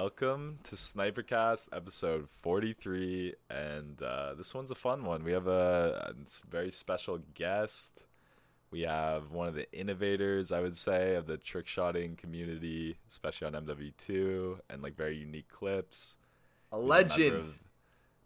welcome to Snipercast episode 43. And uh, this one's a fun one. We have a, a very special guest. We have one of the innovators, I would say, of the trick shotting community, especially on MW2 and like very unique clips. A legend. member of-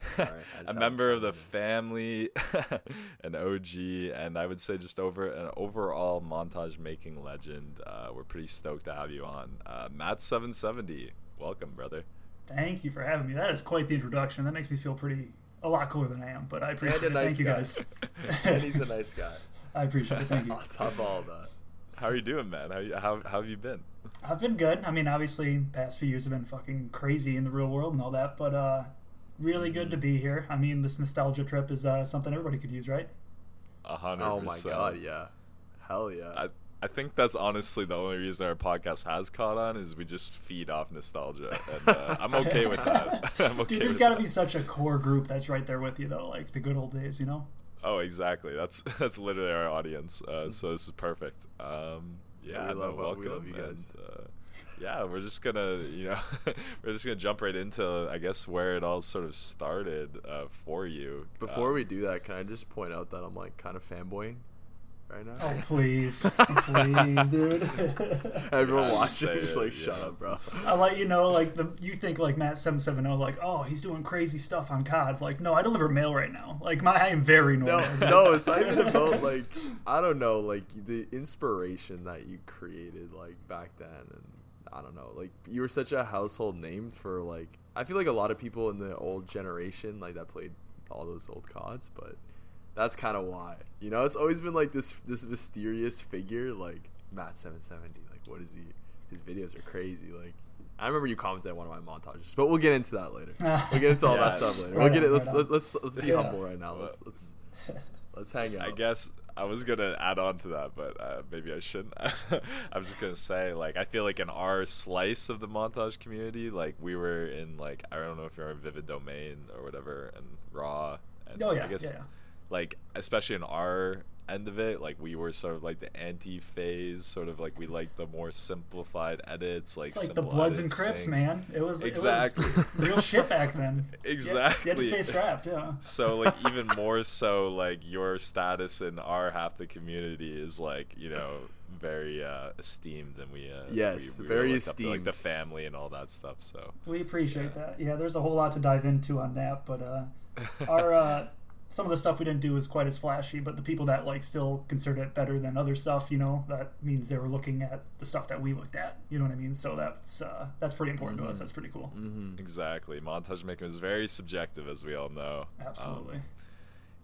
Sorry, a member of the family, an OG, and I would say just over an overall montage making legend. Uh, we're pretty stoked to have you on, uh, Matt Seven Seventy. Welcome, brother. Thank you for having me. That is quite the introduction. That makes me feel pretty a lot cooler than I am, but I appreciate And it. nice Thank you guys. and he's a nice guy. I appreciate it. Thank you. On top of all that. How are you doing, man? How you- how, how have you been? I've been good. I mean, obviously, past few years have been fucking crazy in the real world and all that, but uh, really good Mm-hmm. to be here. I mean, this nostalgia trip is uh, something everybody could use, right? A hundred. Oh my god, yeah. Hell yeah. I I think that's honestly the only reason our podcast has caught on is we just feed off nostalgia, and uh, I'm okay with that. I'm okay Dude, there's with got to be such a core group that's right there with you, though, like the good old days, you know? Oh, exactly. That's that's literally our audience. Uh, so this is perfect. Um, yeah, we no, love- we welcome. love you guys. And, uh, yeah, we're just gonna, you know, we're just gonna jump right into, I guess, where it all sort of started uh, for you. Before Um, we do that, can I just point out that I'm like kind of fanboying right now? Oh, please. please, dude. Everyone watching is like, yeah. shut up, bro. I'll let you know, like, the you think, like, Matt 770, like, oh, he's doing crazy stuff on COD. Like, no, I deliver mail right now. Like, my, I am very No, normal. no, it's not even about like I don't know, like the inspiration that you created like back then, and I don't know, like you were such a household name for like I feel like a lot of people in the old generation like that played all those old CODs, but that's kind of why, you know, it's always been like this this mysterious figure like Matt Seven Seventy, like what is he? His videos are crazy, like. I remember you commented on one of my montages, but we'll get into that later. We'll get into all Yeah. that stuff later. Right we'll get on, it. Let's right on. let's let's be Yeah. humble right now. Let's let's let's hang out. I guess I was gonna add on to that, but uh, maybe I shouldn't. I'm just gonna say, like, I feel like in our slice of the montage community, like, we were in, like, I don't know if you're in Vivid Domain or whatever, and Raw. And Oh, yeah, I guess, yeah, yeah. Like, especially in our end of it, like, we were sort of like the anti-FaZe, sort of like we like the more simplified edits, like It's like the simple Bloods and Crips, saying- man. It was Exactly. It was real shit back then. Yeah, You had Exactly. to stay scrapped, yeah. so like even more so like your status in our half the community is like you know very uh esteemed and we uh Yes, we, we very really look up to, like the family and all that stuff so We appreciate Yeah. that. Yeah, there's a whole lot to dive into on that, but uh, our uh, some of the stuff we didn't do is quite as flashy. But the people that like still considered it better than other stuff, you know, that means they were looking at the stuff that we looked at. You know what I mean? So that's uh, that's pretty important to us. Mhm. That's pretty cool. Mm-hmm. exactly montage making is very subjective as we all know Um, Absolutely.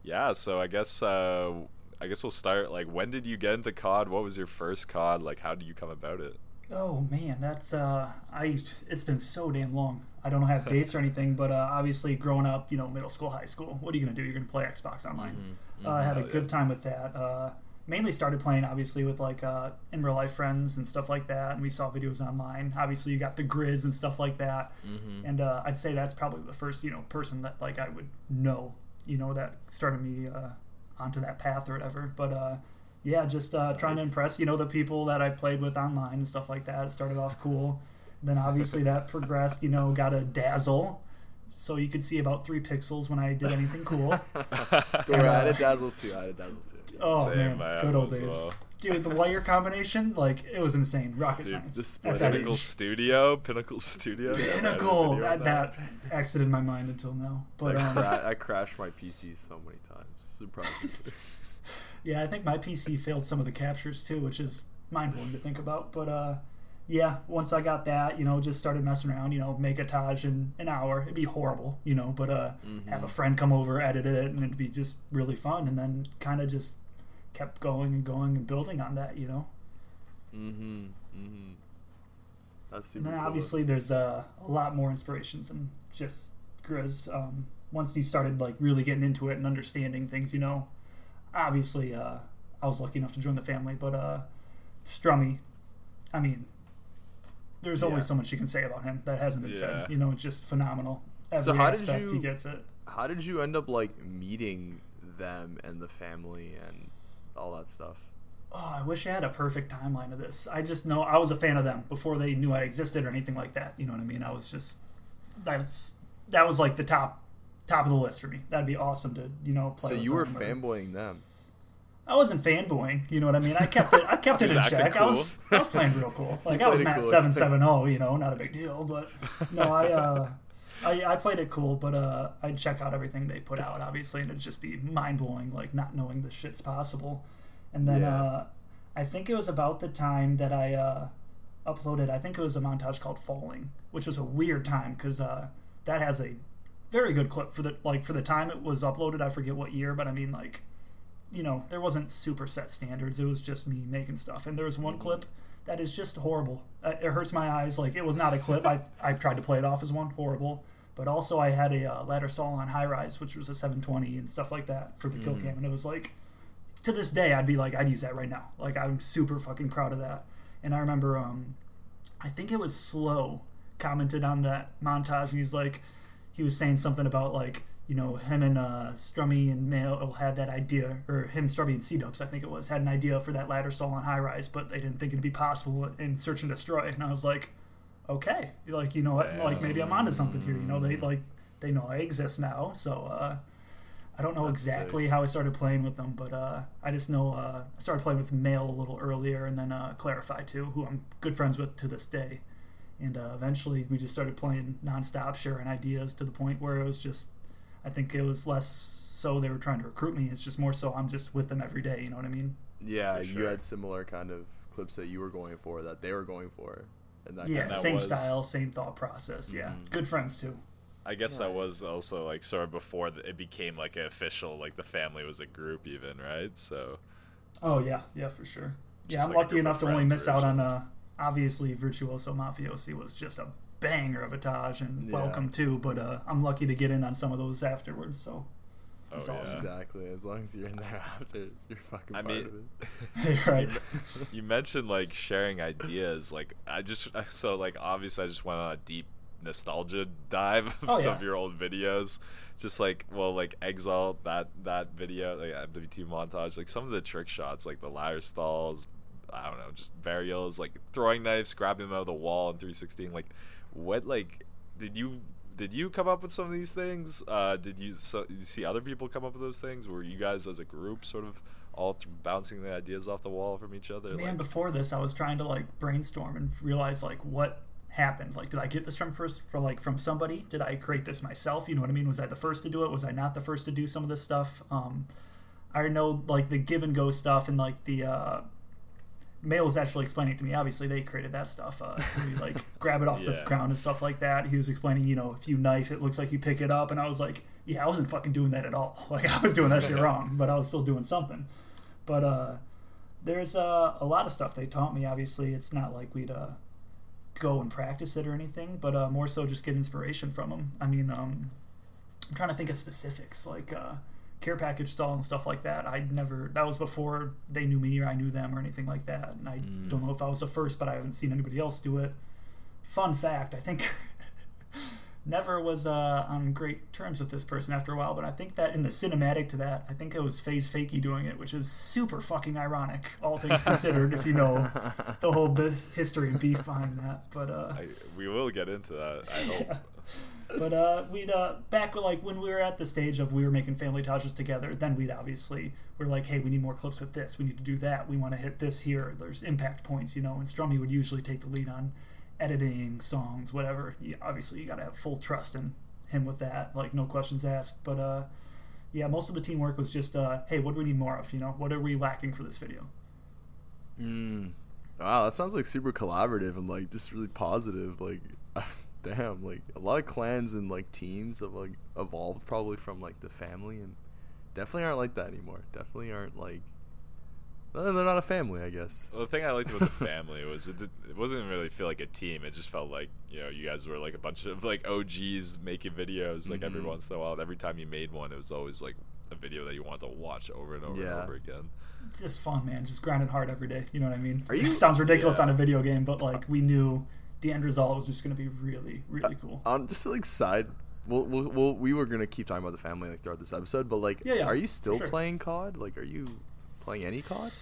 yeah so i guess uh i guess we'll start like when did you get into cod what was your first cod like how did you come about it Oh man, that's uh, I. It's been so damn long. I don't have dates or anything, but uh, obviously, growing up, you know, middle school, high school, what are you gonna do? You're gonna play Xbox Online. Mm-hmm. Uh, I had a Oh, good time with that. Uh, mainly started playing, obviously, with like uh, in real life friends and stuff like that, and we saw videos online. Obviously, you got the Grizz and stuff like that, Mm-hmm. and uh, I'd say that's probably the first, you know, person that like I would know, you know, that started me uh, onto that path or whatever. But uh, yeah, just uh, trying to impress, you know, the people that I played with online and stuff like that. It started off cool. Then obviously that progressed, you know, got a dazzle. So you could see about three pixels when I did anything cool. Don't worry, I had a dazzle too. I had a dazzle too. Oh Same, man, good old days. well. Dude, the wire combination, like it was insane. Rocket Dude, science the at that pinnacle age. studio pinnacle studio Yeah, I had a Pinnacle. video on That, that exited my mind until now. But I, um, cra- I crashed my PC so many times. Surprisingly. yeah, I think my PC failed some of the captures too, which is mind blowing to think about. But uh, yeah, once I got that, you know, just started messing around. You know, make a Taj in an hour. It'd be horrible, you know, but uh, have a Mhm. friend come over, edit it, and it'd be just really fun. And then kind of just kept going and going and building on that, you know. mm-hmm. Mm-hmm. That's super And then cool. obviously there's uh, a lot more inspirations than just Grizz. Um, once you started like really getting into it and understanding things, you know, obviously uh, I was lucky enough to join the family, but uh, Strummy, I mean, there's always Yeah. so much you can say about him that hasn't been Yeah. said. You know, it's just phenomenal. Every So how did aspect he you- gets it. How did you end up like meeting them and the family and all that stuff? oh, I wish I had a perfect timeline of this. I just know I was a fan of them before they knew I existed or anything like that. You know what I mean? I was just that's that was like the top top of the list for me. That'd be awesome to you know play. So with you were fanboying them. I wasn't fanboying. You know what I mean? I kept it. I kept it in check. I was I was playing real cool. Like I was Matt cool. seven seven zero. You know, not a big deal. But no, I. uh I, I played it cool, but uh, I'd check out everything they put out, obviously, and it'd just be mind blowing, like not knowing this shit's possible. And then Yeah. uh, I think it was about the time that I uh, uploaded. I think it was a montage called "Falling," which was a weird time because uh, that has a very good clip for the like for the time it was uploaded. I forget what year, but I mean like, you know, there wasn't super set standards. It was just me making stuff, and there was one clip that is just horrible. Uh, it hurts my eyes. Like it was not a clip. I I tried to play it off as one horrible. But also, I had a uh, ladder stall on high rise, which was a 720 and stuff like that for the kill cam, and it was like to this day I'd be like I'd use that right now. Like I'm super fucking proud of that. And I remember um I think it was slow commented on that montage and he's like he was saying something about like you know him and uh Strummy and Mail had that idea or him Strummy and C-Dubs I think it was had an idea for that ladder stall on high rise but they didn't think it'd be possible in Search and Destroy and I was like okay like you know what like maybe I'm onto something here you know they like they know I exist now so uh I don't know That's exactly how I started playing with them, but uh, I just know uh, I started playing with Mail a little earlier, and then uh, Clarify too, who I'm good friends with to this day. And uh, eventually, we just started playing nonstop, sharing ideas to the point where it was just, I think it was less so they were trying to recruit me. It's just more so I'm just with them every day. You know what I mean? Yeah, For you had similar kind of clips that you were going for that they were going for, and that yeah, kind that of, same was- style, same thought process. Yeah, Mhm. good friends too. I guess that was also like sort of before it became like an official, like the family was a group, even right. So Oh yeah, yeah for sure. Yeah, I'm like lucky enough to only miss out on uh obviously Virtuoso Mafiosi was just a banger of a Taj and Yeah. welcome too, but uh, I'm lucky to get in on some of those afterwards. So oh That's yeah. exactly. As long as you're in there after, you're fucking I part mean- of it. right. you mentioned like sharing ideas. Like I just so like obviously I just went on a deep nostalgia dive of Oh, some yeah. of your old videos. Just like well, like Exalt that that video, like MW2 montage, like some of the trick shots, like the ladder stalls. I don't know, just varials, like throwing knives, grabbing them out of the wall in 316. Like, what like did you did you come up with some of these things? Uh, did you so you see other people come up with those things? Were you guys as a group sort of all th- bouncing the ideas off the wall from each other? Man, like, before this, I was trying to like brainstorm and realize like what happened. Like, did I get this from first for like from somebody? Did I create this myself? You know what I mean? Was I the first to do it? Was I not the first to do some of this stuff? Um, I know like the give and go stuff and like the uh, Mail was actually explaining it to me. Obviously, they created that stuff. Uh, like grab it off the ground and stuff like that. He was explaining, you know, if you knife, it looks like you pick it up, and I was like, yeah, I wasn't fucking doing that at all. Like I was doing that shit wrong, but I was still doing something. But uh, there's uh, a lot of stuff they taught me. Obviously, it's not like we'd uh, go and practice it or anything, but uh, more so just get inspiration from them. I mean, um, I'm trying to think of specifics like uh, care package stall and stuff like that. I'd never that was before they knew me or I knew them or anything like that. And I Mm. don't know if I was the first, but I haven't seen anybody else do it. Fun fact: I think. Never was uh, on great terms with this person after a while, but I think that in the cinematic to that, I think it was FaZe Fakey doing it, which is super fucking ironic, all things considered, if you know the whole bit history and beef behind that. But uh, I, we will get into that. I hope. Yeah. but uh, we'd uh, back like when we were at the stage of we were making family tajas together. Then we'd obviously we're like, hey, we need more clips with this. We need to do that. We want to hit this here. There's impact points, you know. And Strummy would usually take the lead on editing songs, whatever. You, obviously, you got to have full trust in him with that. Like no questions asked. But uh, yeah, most of the teamwork was just, uh, hey, what do we need more of? You know, what are we lacking for this video? Mm. Wow, that sounds like super collaborative and like just really positive. Like, damn, like a lot of clans and like teams have like evolved probably from like the family and definitely aren't like that anymore. Definitely aren't like. Well, They're not a family, I guess. Well, the thing I liked about the family was it, did, it wasn't really feel like a team. It just felt like you know you guys were like a bunch of like OGs making videos like every Mhm. once in a while. And every time you made one, it was always like a video that you wanted to watch over and over Yeah. and over again. Just fun, man. Just grinding hard every day. You know what I mean? Are you- It sounds ridiculous Yeah. on a video game, but like we knew the end result was just going to be really, really cool. On just like side, we'll, we'll, we'll, we were gonna keep talking about the family like throughout this episode, but like, Yeah, yeah, are you still sure. playing COD? Like, are you playing any COD?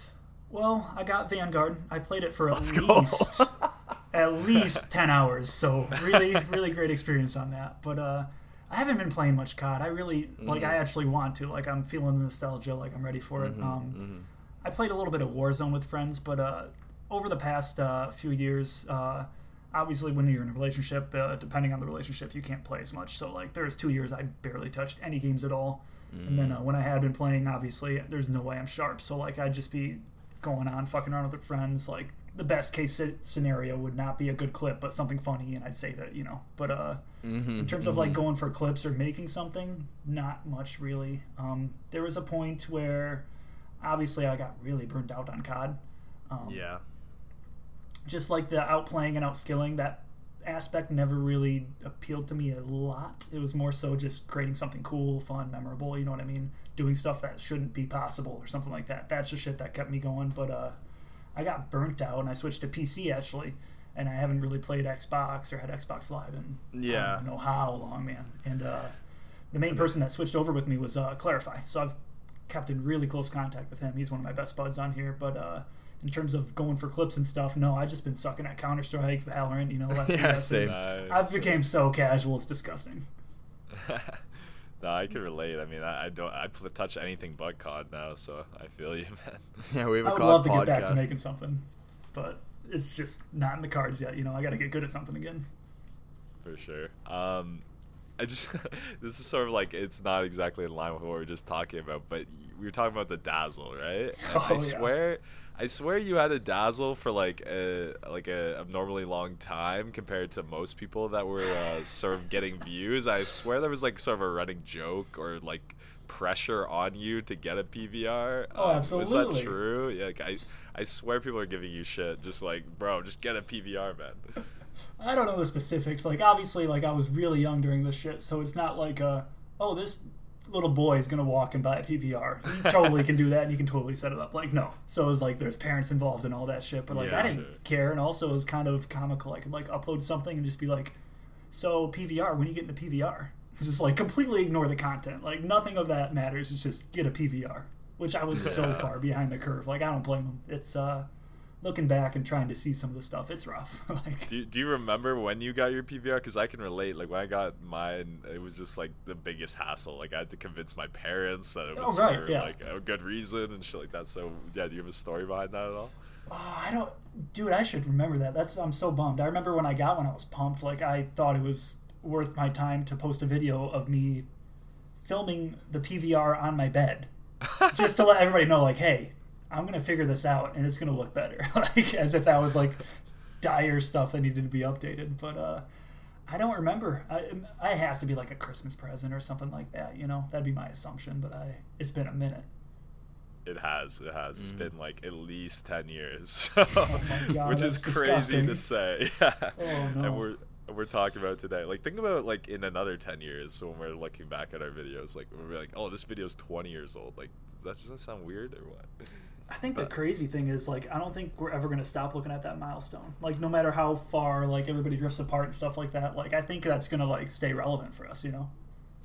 Well, I got Vanguard. I played it for at Let's least at least ten hours. So really, really great experience on that. But uh, I haven't been playing much COD. I really like. I actually want to. Like, I'm feeling the nostalgia. Like, I'm ready for it. um, I played a little bit of Warzone with friends, but uh, over the past uh, few years, uh, obviously when you're in a relationship, uh, depending on the relationship, you can't play as much. So like, there was two years I barely touched any games at all. And then uh, when I had been playing, obviously there's no way I'm sharp. So like, I'd just be going on fucking around with friends. Like the best case scenario would not be a good clip, but something funny, and I'd say that You know, but uh. Mm-hmm. In terms of like going for clips or making something, not much really. Um, there was a point where obviously I got really burned out on COD. Um, Yeah. Just like the outplaying and outskilling, that aspect never really appealed to me a lot. It was more so just creating something cool, fun, memorable, you know what I mean? Doing stuff that shouldn't be possible or something like that. That's the shit that kept me going. But uh, I got burnt out and I switched to PC actually. And I haven't really played Xbox or had Xbox Live in I Yeah. don't know how long, man. And uh, the main person that switched over with me was uh, Clarify. So I've kept in really close contact with him. He's one of my best buds on here. But uh, in terms of going for clips and stuff, no, I've just been sucking at Counter Strike, Valorant. You know, Yeah, same. It's- I've became so casual, it's disgusting. no, I can relate. I mean, I, I don't. I touch anything but COD now, so I feel you, man. Yeah, we have a I would COD love to podcast. get back to making something, but it's just not in the cards yet. You know, I got to get good at something again. For sure. Um, I just this is sort of like it's not exactly in line with what we are just talking about, but we were talking about the dazzle, right? And Oh, I yeah. swear, I swear you had a dazzle for like a like a abnormally long time compared to most people that were uh, sort of getting views. I swear there was like sort of a running joke or like pressure on you to get a PVR. Oh, Um, Was that true? Yeah, like, I I swear people are giving you shit, just like bro, just get a PVR, man. I don't know the specifics. Like, obviously, like I was really young during this shit, so it's not like, a oh, this little boy is gonna walk and buy a PVR. He totally can do that, and he can totally set it up. Like, no. So it was like there's parents involved and all that shit, but like Yeah, I didn't sure. care, and also it was kind of comical. I could like upload something and just be like, so PVR, when you get into PVR, just like completely ignore the content. Like nothing of that matters. It's just get a PVR, which I was so far behind the curve. Like I don't blame him. It's uh. Looking back and trying to see some of the stuff, it's rough. like, Do you, do you remember when you got your PVR? Because I can relate. Like when I got mine, it was just like the biggest hassle. Like I had to convince my parents that it Oh, was right, for yeah. like a good reason and shit like that. So yeah, do you have a story behind that at all? Oh, I don't, dude. I should remember that. That's I'm so bummed. I remember when I got one, I was pumped. Like I thought it was worth my time to post a video of me filming the PVR on my bed, just to let everybody know, like, hey, I'm gonna figure this out, and it's gonna look better. like as if that was like dire stuff that needed to be updated. But uh, I don't remember. I, I has to be like a Christmas present or something like that. You know, that'd be my assumption. But I, it's been a minute. It has. It has. It's been like at least ten years, Mm. Oh God, which is crazy disgusting. to say. Yeah. Oh, And we're we're talking about today. Like think about like in another ten years so when we're looking back at our videos. Like we're like, oh, this video's twenty years old. Like does that does that sound weird or what? I think the crazy thing is like I don't think we're ever gonna stop looking at that milestone. Like no matter how far like everybody drifts apart and stuff like that. Like I think that's gonna like stay relevant for us. You know.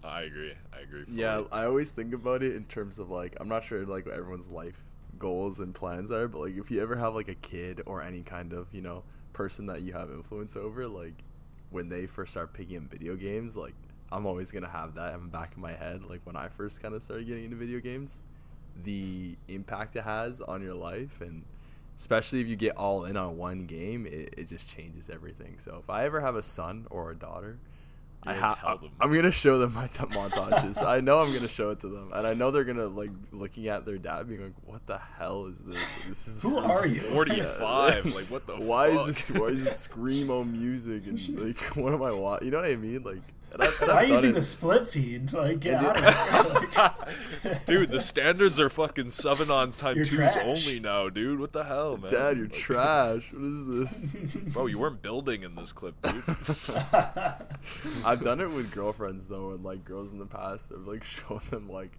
I agree. I agree. Fully. Yeah, I always think about it in terms of like I'm not sure like what everyone's life goals and plans are, but like if you ever have like a kid or any kind of you know person that you have influence over, like when they first start picking up video games, like I'm always gonna have that in the back of my head. Like when I first kind of started getting into video games, the impact it has on your life and especially if you get all in on one game it, it just changes everything so if i ever have a son or a daughter I You're ha- gonna tell them. I'm gonna show them my t- montages. I know I'm gonna show it to them, and I know they're gonna like looking at their dad, being like, "What the hell is this? This is the Who stupid- are you? 45, like, what the Why fuck? is this? Why is this screamo music and like what am I watching? You know what I mean? Like, and I've, and Why are you using it- the split feed? Like get out it- of here. Dude, the standards are fucking seven ons times You're twos trash. only now, dude. What the hell, man? Dad, you're Like, trash. What is this? Bro, you weren't building in this clip, dude. I've done it with girlfriends though, and like girls in the past. I've like shown them like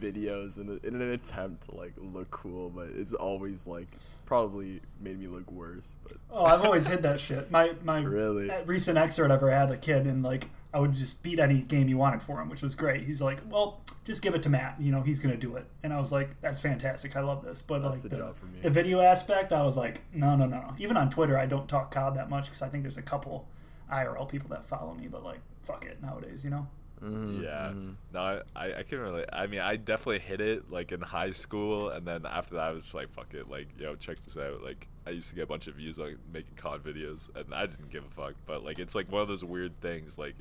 videos in, a, in an attempt to like look cool, but it's always like probably made me look worse. But oh, I've always hid that shit. My my Really? recent ex or whatever had a kid, and like I would just beat any game you wanted for him, which was great. He's like, "Well, just give it to Matt. You know, he's gonna do it." And I was like, "That's fantastic. I love this." But That's like the me. the video aspect, I was like, "No, no, no." Even on Twitter, I don't talk COD that much because I think there's a couple IRL people that follow me, but like, fuck it nowadays, you know. Mhm, Yeah. mhm. No, I, I can really. I mean, I definitely hit it like in high school, and then after that, I was just like, "Fuck it!" Like, yo, check this out. Like, I used to get a bunch of views on making COD videos, and I didn't give a fuck. But like, it's like one of those weird things. Like,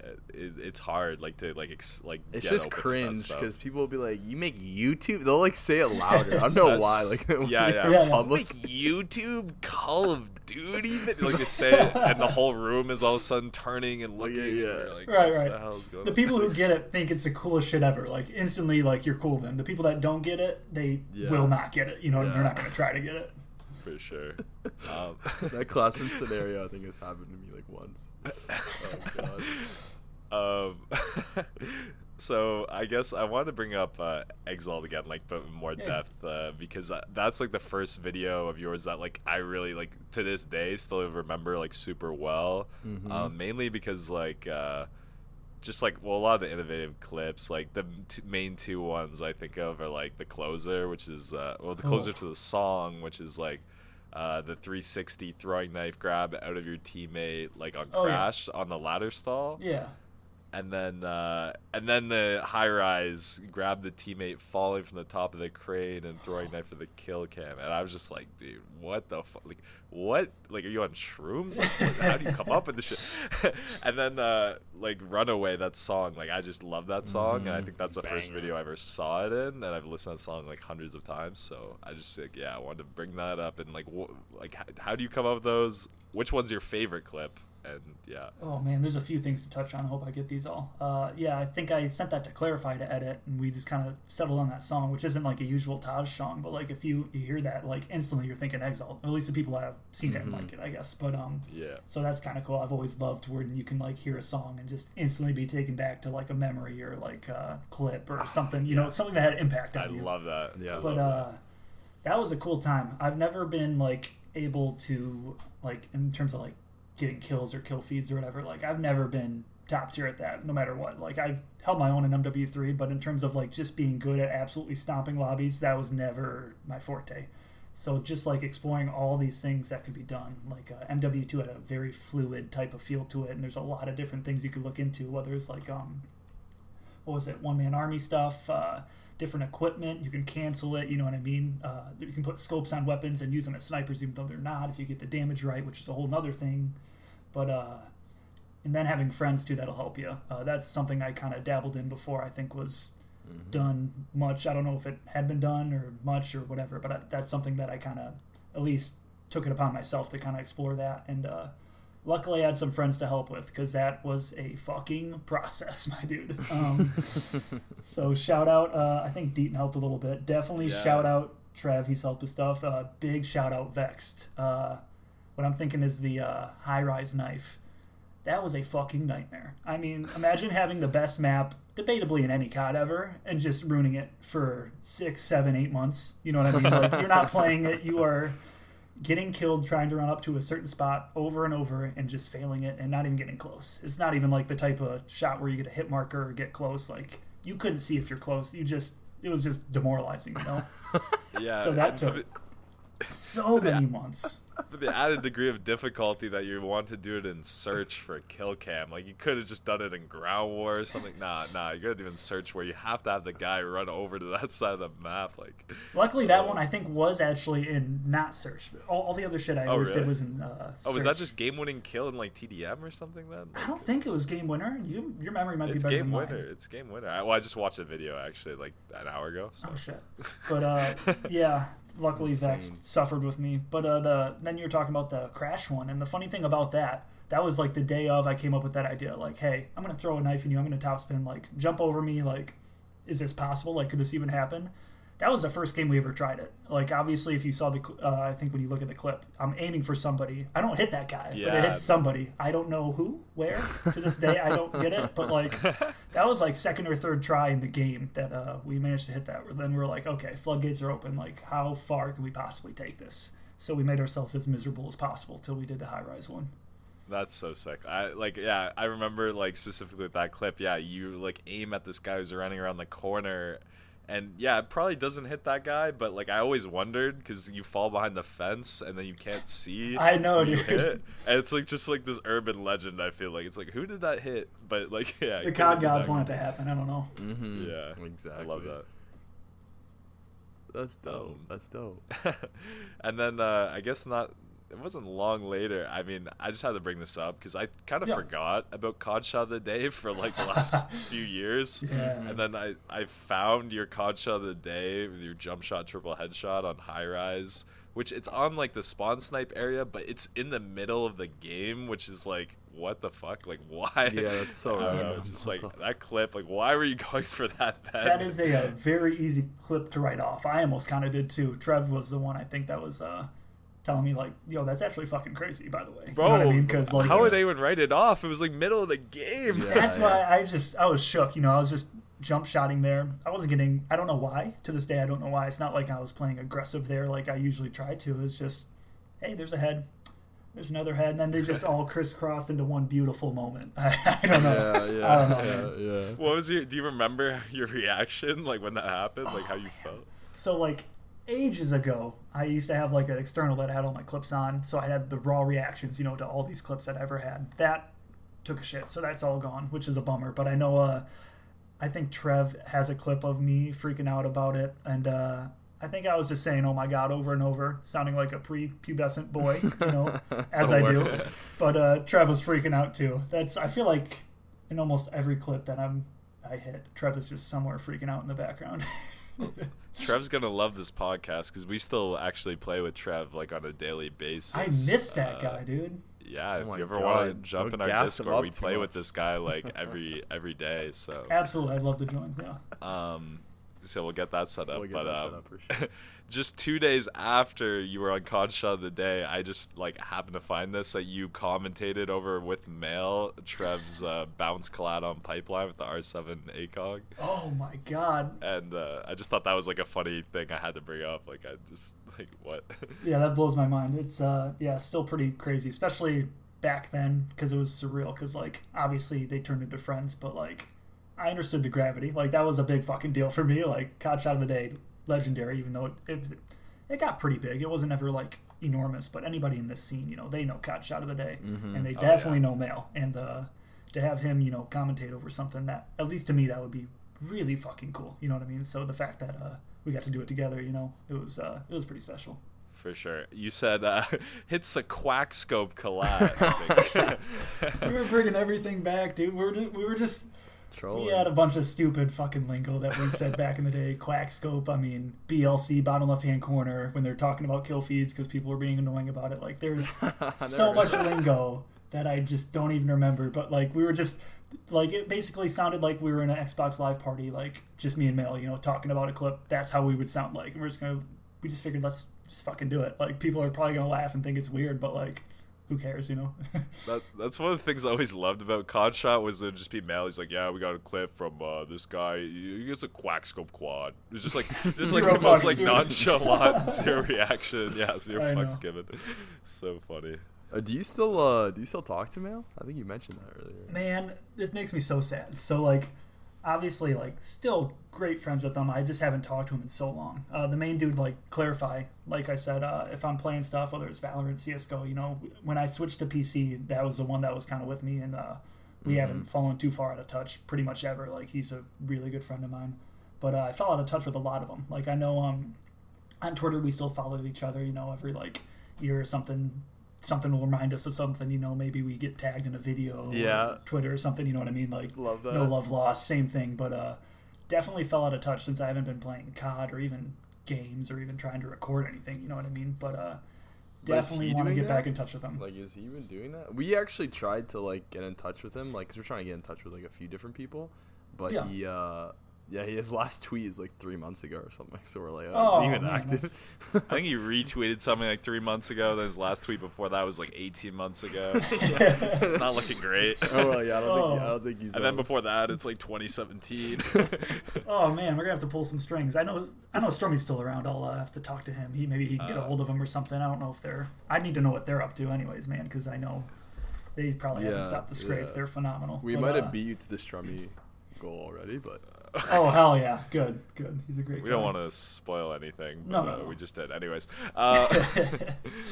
it, it's hard, like to like ex- like. It's get just open cringe because people will be like, "You make YouTube?" They'll like say it louder. I don't know why. Like, yeah, yeah. Yeah, public. Like YouTube Call of Duty, like they say it, and the whole room is all of a sudden turning and looking. yeah. and like, Right, what right. The, hell's going The people who get it think it's the coolest shit ever. Like instantly, like you're cool. Then the people that don't get it, they Yeah. will not get it. You know, Yeah. they're not gonna try to get it. for sure. Um, that classroom scenario, I think, has happened to me like once. Oh god. Um, so I guess I wanted to bring up uh, Exalt again, like, but in more Yeah. depth, uh, because that's like the first video of yours that like I really like to this day still remember like super well. Mhm. Um, mainly because like. Uh, just like well, a lot of the innovative clips, like the t- main two ones I think of are like the closer, which is uh, well the closer Oh. to the song, which is like uh, the 360 throwing knife grab out of your teammate, like on Oh, yeah. crash on the ladder stall Yeah. And then uh, and then the high rise grabbed the teammate falling from the top of the crane and throwing knife for the kill cam, and I was just like, dude, what the fuck? Like, what? Like, are you on shrooms? Like, what- how do you come up with this shit? and then uh, like Runaway, that song, like I just love that song, and I think that's the first video I ever saw it in, and I've listened to that song like hundreds of times. So I just like, yeah, I wanted to bring that up and like, wh- like how do you come up with those? Which one's your favorite clip? And yeah. Oh man, there's a few things to touch on. I hope I get these all. Uh, yeah, I think I sent that to Clarify to edit, and we just kind of settled on that song, which isn't like a usual Taj song, but like if you, you hear that, like instantly you're thinking Exalt. At least the people that have seen it and Mhm. like it, I guess. But um, Yeah. so that's kind of cool. I've always loved where you can like hear a song and just instantly be taken back to like a memory or like a clip or something. You know, something that had an impact on I you. love that. Yeah. But uh that was a cool time i've never been like able to like in terms of like getting kills or kill feeds or whatever like i've never been top tier at that no matter what. Like i've held my own in mw3 but in terms of like just being good at absolutely stomping lobbies that was never my forte. So just like exploring all these things that could be done like uh, mw2 had a very fluid type of feel to it and there's a lot of different things you could look into whether it's like um what was it one man army stuff uh, different equipment you can cancel it you know what i mean? Uh, you can put scopes on weapons and use them as snipers even though they're not if you get the damage right which is a whole nother thing but uh and then having friends too that'll help you uh, that's something i kind of dabbled in before i think was Mhm. done much i don't know if it had been done or much or whatever but I, that's something that i kind of at least took it upon myself to kind of explore that and uh luckily i had some friends to help with because that was a fucking process my dude um so shout out, uh, I think Deaton helped a little bit. Definitely Yeah. shout out Trev. He's helped with stuff. Uh, big shout out Vexed. What I'm thinking is the uh, high rise knife. That was a fucking nightmare. I mean, imagine having the best map, debatably in any COD ever, and just ruining it for six, seven, eight months. You know what I mean? Like you're not playing it. You are getting killed trying to run up to a certain spot over and over and just failing it and not even getting close. It's not even like the type of shot where you get a hit marker or get close. Like you couldn't see if you're close. You just it was just demoralizing, you know. Yeah. So that took- so many months. for the added degree of difficulty that you want to do it in search for a kill cam. Like you could have just done it in ground war or something. Nah, nah, you gotta even search where you have to have the guy run over to that side of the map. Like Luckily, that one I think was actually in not search. All, all the other shit I Oh, always really? did was in. Uh, Oh, was that just game winning kill in like TDM or something then? I don't think it was game winner. You, your memory might it's be better game than mine. winner. It's game winner. I, well, I just watched a video actually like an hour ago. So. Oh shit. But uh, yeah, luckily Insane. Vex suffered with me. But uh, the then you were talking about the crash one, and the funny thing about that, that was like the day of I came up with that idea. Like, hey, I'm gonna throw a knife in you. I'm gonna top spin. Like, jump over me. Like, is this possible? Like, could this even happen? That was the first game we ever tried it. Like, obviously, if you saw the, uh, I think when you look at the clip, I'm aiming for somebody. I don't hit that guy, but it hits somebody. I don't know who, where. To this day, I don't get it. But like, that was like second or third try in the game that uh, we managed to hit that. Then we're like, okay, floodgates are open. Like, how far can we possibly take this? So we made ourselves as miserable as possible till we did the high rise one. That's so sick. I like yeah, I remember like specifically with that clip. Yeah, you like aim at this guy who's running around the corner and yeah, it probably doesn't hit that guy, but like I always wondered cuz you fall behind the fence and then you can't see I know, who dude. hit. And it's like just like this urban legend I feel like. It's like who did that hit? But like yeah, The it could've COD gods that want it to happen. I don't know. Mm-hmm. Yeah. exactly. I love that. That's dope. Um, That's dope. and then uh, I guess not. It wasn't long later. I mean, I just had to bring this up because I kind of Yeah. forgot about COD Shot of the Day for like the last few years. Yeah. And then I, I found your COD Shot of the Day with your jump shot triple headshot on high rise, which it's on like the spawn snipe area, but it's in the middle of the game, which is like, what the fuck? Like, why? Yeah, that's so I don't know. Just like that clip. Like, why were you going for that? Then? That is a, uh very easy clip to write off. I almost kind of did too. Trev was the one I think that was uh, telling me like, "Yo, that's actually fucking crazy." By the way, Bro, you know what I mean? Because like, how would they would write it off? It was like middle of the game. Yeah. That's why I just I was shook. You know, I was just jump shotting there. I wasn't getting. I don't know why. To this day, I don't know why. It's not like I was playing aggressive there like I usually try to. It's just, hey, there's a head. There's another head, and then they just all crisscrossed into one beautiful moment. I, don't know. Yeah, yeah, I don't know. yeah, yeah. What was your? Do you remember your reaction, like when that happened, like how you felt? So like ages ago, I used to have like an external that had all my clips on, so I had the raw reactions, you know, to all these clips that I ever had. That took a shit, so that's all gone, which is a bummer. But I know, uh, I think Trev has a clip of me freaking out about it, and uh, I think I was just saying, "Oh my god," over and over, sounding like a pre-pubescent boy, you know, as I do. But uh, Trev was freaking out too. That's I feel like in almost every clip that I'm I hit, Trev is just somewhere freaking out in the background. Trev's gonna love this podcast because we still actually play with Trev like on a daily basis. I miss that Uh, guy, dude. Yeah, Oh if you ever want to jump don't in our Discord, we play much. with this guy like every every day. So, Absolutely, I'd love to join. Yeah. um, so we'll get that set up. We'll get but that set um, up for sure. just two days after you were on COD Shot of the Day, I just like happened to find this that you commentated over with Mail Trev's uh, bounce collab on Pipeline with the R7 ACOG. Oh my god. and uh, I just thought that was like a funny thing I had to bring up. Like I just like what? Yeah, that blows my mind. It's uh yeah, still pretty crazy, especially back then because it was surreal. Because like obviously they turned into friends, but like I understood the gravity. Like that was a big fucking deal for me. Like COD Shot of the Day, legendary. Even though it it, it got pretty big, it wasn't ever like enormous. But anybody in this scene, you know, they know COD Shot of the Day, and they Oh, definitely yeah. know Mail. And uh, to have him, you know, commentate over something that at least to me that would be really fucking cool. You know what I mean? So the fact that uh, we got to do it together, you know, it was uh, it was pretty special. For sure. You said uh, hits the quack scope collab. We were bringing everything back, dude. We were just, we were just Trolling. we had a bunch of stupid fucking lingo that we said back in the day. Quack scope. I mean, BLC bottom left hand corner when they're talking about kill feeds because people were being annoying about it. Like there's so much heard lingo that I just don't even remember. But like we were just like it basically sounded like we were in an Xbox Live party, like just me and Mel, you know, talking about a clip. That's how we would sound like, and we're just gonna. We just figured let's just fucking do it. Like people are probably gonna laugh and think it's weird, but like who cares, you know? that, that's one of the things I always loved about COD Shot was it just be Mail. He's like, yeah, we got a clip from uh, this guy. He gets a quack scope quad. It's just like this is like Zero the most like nonchalant zero reaction. Yeah, zero I fucks know. given. So funny. Uh, do you still uh do you still talk to Mail? I think you mentioned that earlier. Man, it makes me so sad. So like, obviously, like, still great friends with him. I just haven't talked to him in so long. Uh, the main dude, like, clarify. Like I said, uh, if I'm playing stuff, whether it's Valorant, CS:GO, you know, when I switched to PC, that was the one that was kind of with me, and uh, we haven't fallen too far out of touch pretty much ever. Like, he's a really good friend of mine. But uh, I fell out of touch with a lot of them. Like, I know um, on Twitter we still follow each other. You know, every like year or something. Something will remind us of something, you know. Maybe we get tagged in a video, or Yeah. Twitter or something. You know what I mean? Like, Love that. no love lost, same thing. But uh, definitely fell out of touch since I haven't been playing COD or even games or even trying to record anything. You know what I mean? But uh, definitely want to get that? back in touch with them. Like, is he even doing that? We actually tried to like get in touch with him, like, cause we're trying to get in touch with like a few different people, but Yeah. he, uh, yeah, his last tweet is like three months ago or something. So we're like, oh, Oh, is he even man, active? I think he retweeted something like three months ago. Then his last tweet before that was like 18 months ago. it's not looking great. oh well, yeah, I don't think I Oh. don't think he's. And then um, before that, it's like 2017. Oh man, we're gonna have to pull some strings. I know, I know Stormy's still around. I'll uh, have to talk to him. He maybe he can get a Uh, hold of him or something. I don't know if they're. I need to know what they're up to, anyways, man, because I know they probably haven't stopped the scrape. yeah. They're phenomenal. We But, might uh, have beat you to the Strummy goal already, but Oh hell yeah, good, good. He's a great. We don't want to spoil anything. No, but, no, uh, no. we just did. Anyways, uh,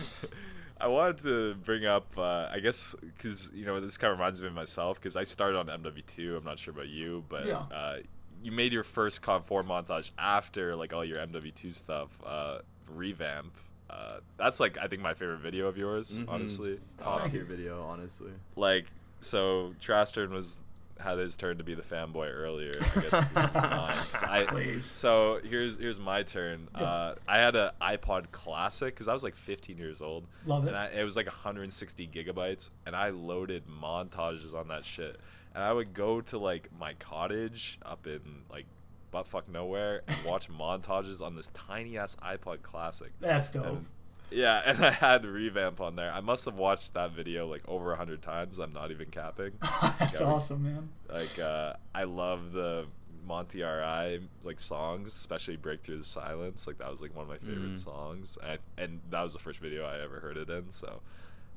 I wanted to bring up, uh, I guess, because you know this kind of reminds me of myself because I started on MW2. I'm not sure about you, but Yeah. uh, you made your first COD 4 montage after like all your MW2 stuff. Uh, revamp. Uh, that's like I think my favorite video of yours, Mhm. honestly. top Thank tier video, honestly. like so Trastern was had his turn to be the fanboy earlier. I guess this is mine. 'Cause I, Please. So here's here's my turn. Uh, I had a iPod Classic because I was like 15 years old. Love it. And I, it was like 160 gigabytes, and I loaded montages on that shit. And I would go to like my cottage up in like buttfuck nowhere and watch montages on this tiny ass iPod Classic. That's dope. And- yeah, and I had revamp on there. I must have watched that video like over a hundred times. I'm not even capping. That's Yeah, awesome, man. Like uh, I love the Monty Are I like songs, especially "Break Through the Silence." Like that was like one of my favorite Mm. songs, and, and that was the first video I ever heard it in. So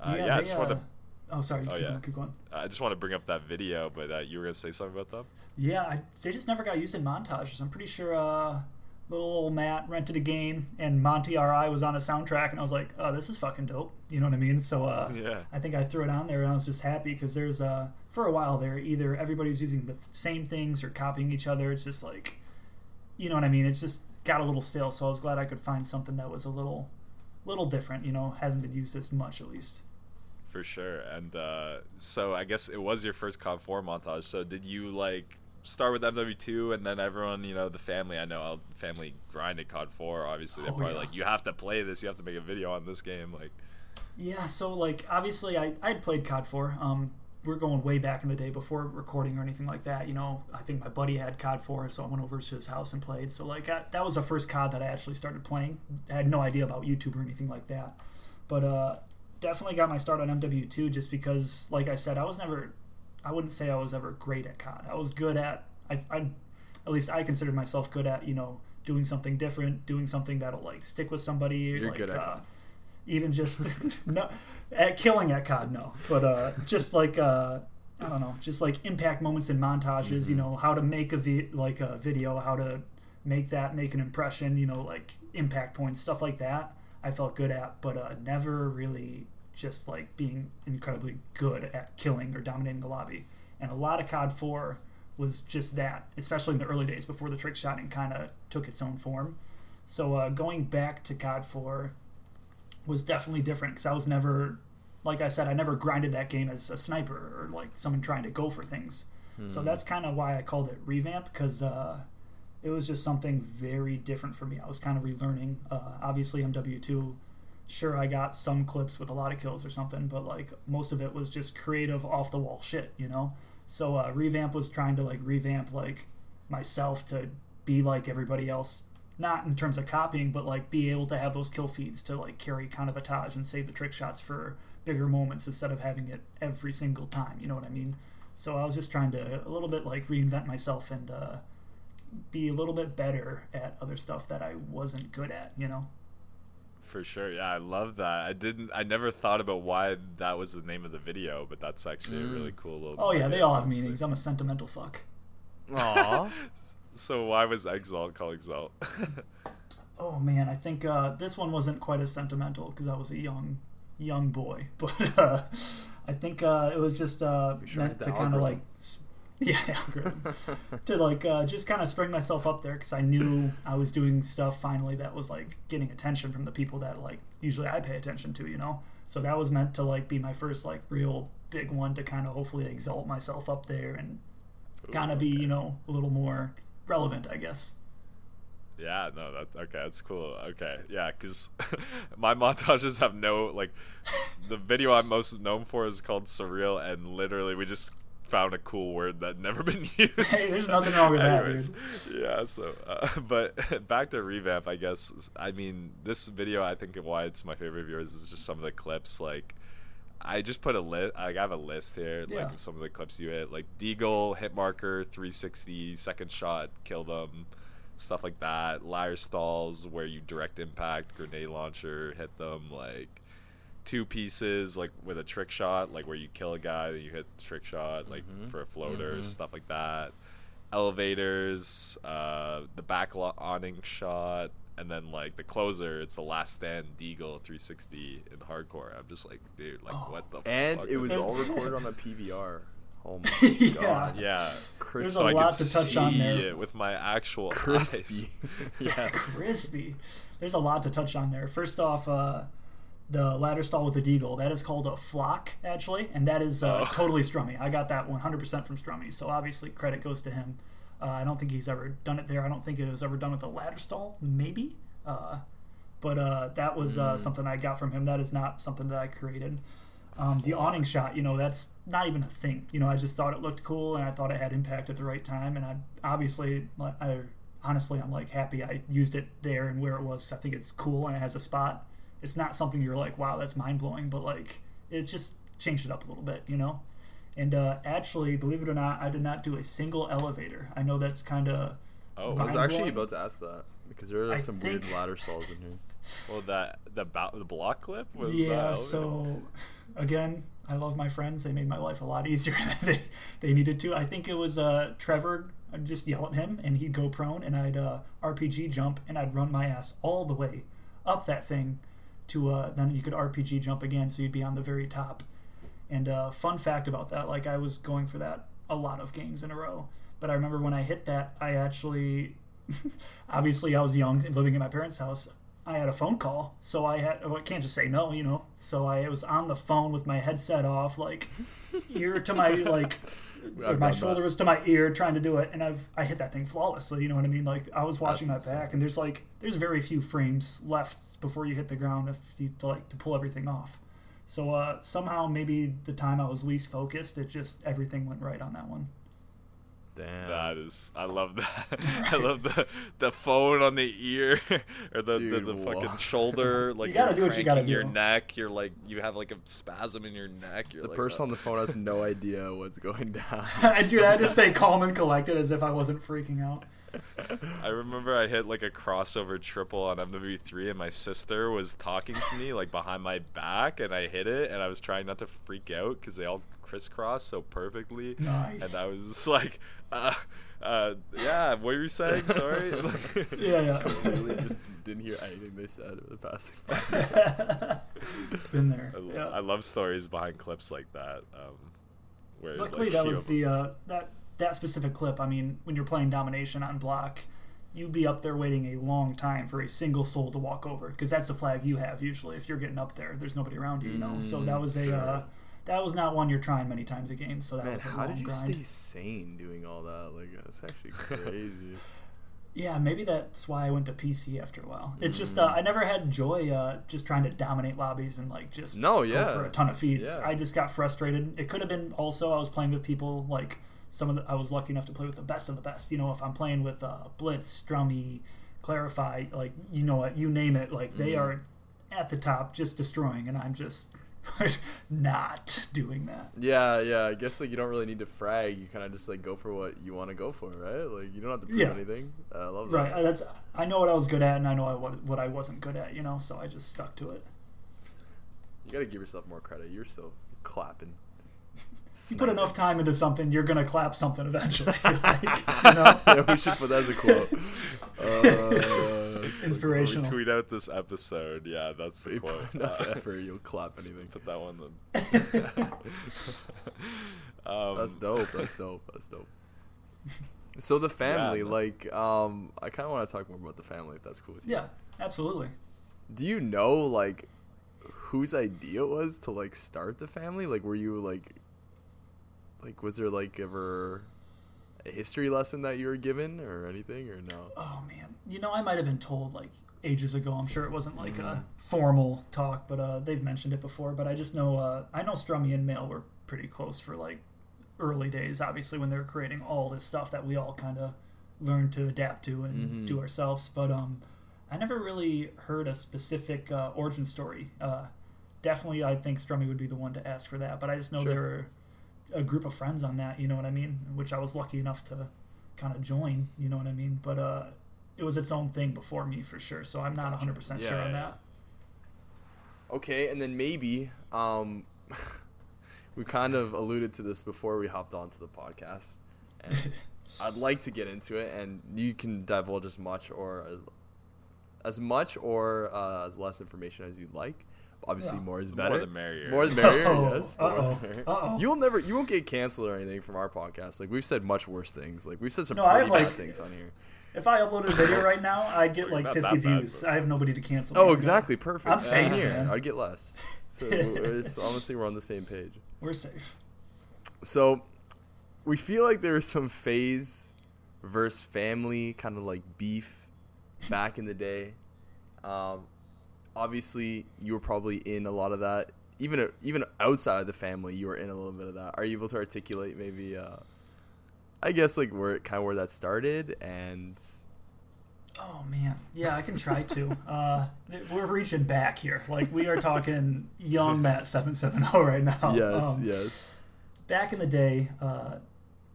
uh, yeah, yeah, I they, just want to uh, Oh, sorry. Oh, keep yeah. going, keep going. I just want to bring up that video. But uh, you were gonna say something about them? Yeah, I, they just never got used in montages. I'm pretty sure uh, little old Matt rented a game and Monty Are I was on a soundtrack, and I was like, oh, this is fucking dope. You know what I mean? So uh, Yeah. I think I threw it on there, and I was just happy because there's uh, for a while there, either everybody was using the same things or copying each other. It's just like, you know what I mean? It's just got a little stale. So I was glad I could find something that was a little, little different. You know, hasn't been used as much at least. For sure. And uh, so I guess it was your first COD 4 montage. So did you like start with MW2 and then everyone, you know, the family, I know how family grinded COD 4. Obviously, they're Oh, probably yeah. like, you have to play this. You have to make a video on this game. Like, Yeah, so like obviously I I played COD 4. Um, we're going way back in the day before recording or anything like that. You know, I think my buddy had COD 4, so I went over to his house and played. So like I, that was the first COD that I actually started playing. I had no idea about YouTube or anything like that, but uh, definitely got my start on MW2 just because, like I said, I was never. I wouldn't say I was ever great at COD. I was good at. I, I at least I considered myself good at you know doing something different, doing something that'll like stick with somebody. You're like, good at uh, COD. even just no at killing at COD, no, but uh, just like uh, I don't know, just like impact moments and montages. You know how to make a vi- like a video, how to make that make an impression. You know, like impact points, stuff like that. I felt good at, but uh, never really just like being incredibly good at killing or dominating the lobby. And a lot of COD 4 was just that, especially in the early days before the trick shotting kind of took its own form. So uh, going back to COD 4 was definitely different because I was never, like I said, I never grinded that game as a sniper or like someone trying to go for things. So that's kind of why I called it revamp because uh, it was just something very different for me. I was kind of relearning. Uh, obviously, MW2, sure, I got some clips with a lot of kills or something, but like most of it was just creative, off the wall shit, you know. So uh, revamp was trying to like revamp like myself to be like everybody else, not in terms of copying, but like be able to have those kill feeds to like carry connotage and save the trick shots for bigger moments instead of having it every single time. You know what I mean? So I was just trying to a little bit like reinvent myself and uh, be a little bit better at other stuff that I wasn't good at. You know? For sure. Yeah, I love that. I didn't, I never thought about why that was the name of the video, but that's actually a really cool little. Oh yeah, they all have honestly. meanings. I'm a sentimental fuck. Aw. So why was Exalt called Exalt? Oh man, I think uh, this one wasn't quite as sentimental because I was a young, young boy. But uh, I think uh, it was just uh, sure meant to kind of like, algorithm. s- yeah, algorithm. to like uh, just kind of spring myself up there because I knew I was doing stuff finally that was like getting attention from the people that like usually I pay attention to, you know. So that was meant to like be my first like real big one to kind of hopefully exalt myself up there and kind of be you know a little more relevant, I guess. Yeah, no, that okay, that's cool. Okay, yeah, because my montages have no like. The video I'm most known for is called surreal, and literally we just found a cool word that never been used. Hey, there's nothing wrong with that, Anyways, Yeah, so uh, but back to revamp, I guess. I mean, this video, I think why it's my favorite of yours is just some of the clips. Like, I just put a list. I have a list here, Yeah. like some of the clips you hit, like Deagle, hit marker, 360, second shot, kill them, stuff like that. Ladder stalls where you direct impact, grenade launcher, hit them, like two pieces like with a trick shot, like where you kill a guy, then you hit the trick shot, like Mhm. for a floater, Mhm. stuff like that. Elevators, uh, the back lo- awning shot, and then like the closer, it's the last stand Deagle 360 in hardcore. I'm just like, dude, like Oh. what the And fuck it was all recorded on a PVR. Oh my Yeah. god. yeah. Crisp- There's so a I lot could to touch on there. it with my actual crispy. eyes. yeah. crispy. There's a lot to touch on there. First off, uh, the ladder stall with the deagle that is called a flock actually, and that is uh, Oh. totally Strummy. I got that 100% from Strummy, so obviously credit goes to him. Uh, I don't think he's ever done it there. I don't think it was ever done with the ladder stall, maybe. Uh, but uh, that was uh, Mm. something I got from him. That is not something that I created. Um, the awning shot, you know, that's not even a thing. You know, I just thought it looked cool and I thought it had impact at the right time. And I obviously, I honestly, I'm like happy I used it there and where it was. I think it's cool and it has a spot. It's not something you're like, wow, that's mind blowing, but like it just changed it up a little bit, you know. And uh, actually, believe it or not, I did not do a single elevator. I know that's kind of Oh, I was actually about to ask that because there are I some weird ladder stalls in here. well that the ba- the block clip was the yeah. So again, I love my friends. They made my life a lot easier than they, they needed to. I think it was uh, Trevor. I'd just yell at him, and he'd go prone, and I'd uh, RPG jump, and I'd run my ass all the way up that thing to uh, then you could RPG jump again, so you'd be on the very top. And uh, fun fact about that, like I was going for that a lot of games in a row, but I remember when I hit that, I actually, obviously I was young and living in my parents' house. I had a phone call, so I had well, I can't just say no, you know. So I was on the phone with my headset off, like ear to my like. My shoulder that. was to my ear, trying to do it, and I've I hit that thing flawlessly. You know what I mean? Like I was watching my That's back, and there's like there's very few frames left before you hit the ground if you to like to pull everything off. So uh, somehow maybe the time I was least focused, it just everything went right on that one. Damn. That is, I love that. I love the the phone on the ear or the Dude, the, the fucking shoulder. Like You gotta you're do what you gotta do. Your neck. You're like you have like a spasm in your neck. You're the like, person uh, on the phone has no idea what's going down. Dude, I had to stay calm and collected as if I wasn't freaking out. I remember I hit like a crossover triple on MW3, and my sister was talking to me like behind my back, and I hit it, and I was trying not to freak out because they all crisscross so perfectly, Nice. and I was just like, uh, uh, yeah, what were you saying? Sorry. Yeah, yeah. so really just didn't hear anything they said over the five Been there. I, yeah. I love stories behind clips like that. Um, where Luckily, like, that was the uh, that that specific clip. I mean, when you're playing domination on block, you'd be up there waiting a long time for a single soul to walk over because that's the flag you have usually. If you're getting up there, there's nobody around you, you know. so Mm, that was a uh, sure. That was not one you're trying many times a game. So that Man, was a how did you grind. stay sane doing all that? Like that's actually crazy. Yeah, maybe that's why I went to PC after a while. It's just Mm. uh, I never had joy uh, just trying to dominate lobbies and like just No, go yeah. for a ton of feeds. Yeah. I just got frustrated. It could have been also I was playing with people like some of the I was lucky enough to play with the best of the best. You know, if I'm playing with uh, Blitz, Strummy, Clarify, like you know what, you name it, like they Mhm. are at the top just destroying, and I'm just not doing that. Yeah, yeah. I guess like you don't really need to frag. You kind of just like go for what you want to go for, right? Like you don't have to prove Yeah. anything. I love Right. that. I- That's I know what I was good at, and I know I, what what I wasn't good at. You know, so I just stuck to it. You gotta give yourself more credit. You're still clapping. You put enough time into something, you're gonna clap something eventually. like, you know? yeah, we should put that as a quote. Uh, It's inspirational. we tweet out this episode. Yeah, that's the you quote. enough Uh, effort, you'll clap anything. Put that one. Then. um, That's dope. That's dope. That's dope. So the family, no. like, um, I kind of want to talk more about the family, if that's cool with you. Yeah, absolutely. Do you know like whose idea it was to like start the family? Like, were you like, like, was there like ever a history lesson that you were given or anything, or no? Oh man, you know I might have been told like ages ago. I'm sure it wasn't like Mhm. a formal talk, but uh, they've mentioned it before. But I just know uh, I know Strummy and Mail were pretty close for like early days. Obviously, when they were creating all this stuff that we all kind of learned to adapt to and Mhm. do ourselves. But um, I never really heard a specific uh, origin story. Uh, definitely, I think Strummy would be the one to ask for that. But I just know Sure. there were a group of friends on that. You know what I mean? Which I was lucky enough to kind of join. You know what I mean? But uh, it was its own thing before me for sure. So I'm not 100 percent Yeah, sure on yeah, that. okay, and then maybe um, we kind of alluded to this before we hopped onto the podcast, and I'd like to get into it, and you can divulge as much or as, as much or uh, as less information as you'd like. Obviously, Yeah. more is better. more the merrier. More the merrier. Uh-oh. yes. the more the Uh-oh. merrier. Uh-oh. You'll never, you won't get canceled or anything from our podcast. Like we've said much worse things. Like we've said some No, I pretty have, bad like- things on here. If I uploaded a video right now, I'd get like 50 that bad, views. but- I have nobody to cancel. Oh, exactly. Perfect. I'm Same safe, here. man. I'd get less. So it's honestly we're on the same page. We're safe. So we feel like there was some FaZe versus family kind of like beef back in the day. Um, obviously, you were probably in a lot of that. Even even outside of the family, you were in a little bit of that. Are you able to articulate maybe? Uh, I guess like where kind of where that started and Oh man, yeah, I can try to. Uh, we're reaching back here. Like we are talking young Matt seven seven zero right now. yes, Um, yes, back in the day, uh,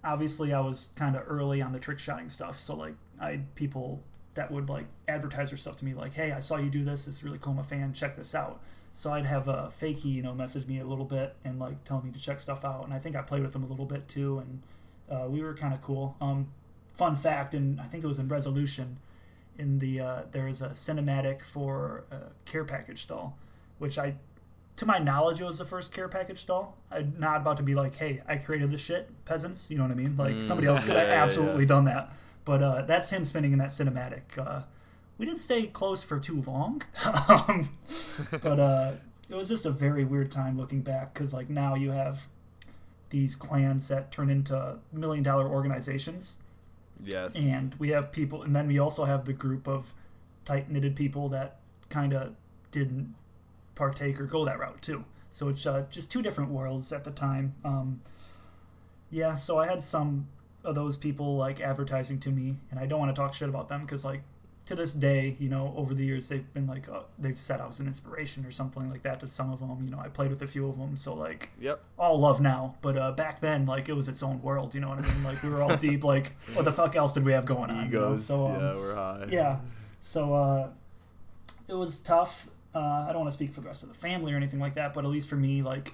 obviously I was kind of early on the trick shotting stuff. So like I had people that would like advertise their stuff to me like, "Hey, I saw you do this. It's really cool. I'm a fan. Check this out." So I'd have a fakey, you know, message me a little bit and like tell me to check stuff out. And I think I played with them a little bit too, and uh, we were kind of cool. Um, fun fact, and I think it was in Resolution. In the uh, there is a cinematic for a care package doll, which I to my knowledge, it was the first care package doll. I'm not about to be like, hey, I created this shit, peasants. You know what I mean? Like Mm. somebody else could have yeah, absolutely yeah. done that. But uh, that's him spinning in that cinematic. Uh, we didn't stay close for too long, um, but uh, it was just a very weird time looking back because like now you have these clans that turn into million dollar organizations yes. and we have people and then we also have the group of tight knitted people that kind of didn't partake or go that route too so it's uh, just two different worlds at the time um, yeah so i had some of those people like advertising to me and i don't want to talk shit about them because like to this day you know over the years they've been like uh, they've said i was an inspiration or something like that to some of them you know i played with a few of them so like Yep. all love now, but uh, back then, like it was its own world. You know what I mean? Like we were all deep. Like what the fuck else did we have going on? you know? Egos. So um, yeah, we're high. yeah, so uh, it was tough. Uh, I don't want to speak for the rest of the family or anything like that, but at least for me, like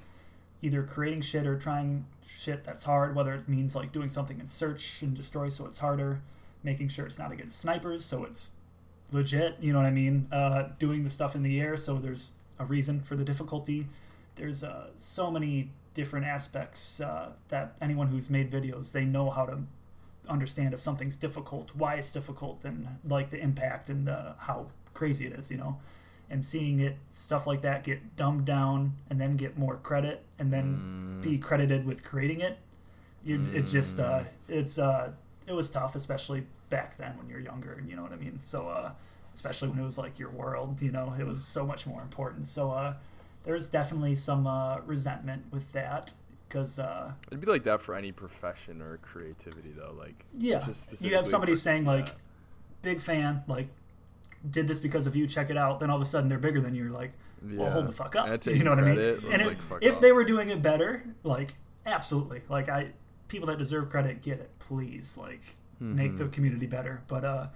either creating shit or trying shit that's hard, whether it means like doing something in search and destroy, so it's harder, making sure it's not against snipers, so it's legit. You know what I mean? Uh, doing the stuff in the air, so there's a reason for the difficulty. There's uh, so many different aspects uh, that anyone who's made videos they know how to understand if something's difficult, why it's difficult, and like the impact and the, how crazy it is, you know. And seeing it stuff like that get dumbed down and then get more credit and then Mm. be credited with creating it, you it just uh, Mm. it's uh, it was tough, especially back then when you're younger, and you know what I mean. So uh, especially when it was like your world, you know, it was so much more important. So uh, there's definitely some uh, resentment with that because uh, It'd be like that for any profession or creativity, though. Like, yeah, you have somebody for- saying like, big fan, like did this because of you, check it out. Then all of a sudden they're bigger than you. You're like, well, Yeah. hold the fuck up. You know what I mean? And like, if, they were doing it better, like absolutely, like I, people that deserve credit get it. Please, like make the Mhm. community better. But uh,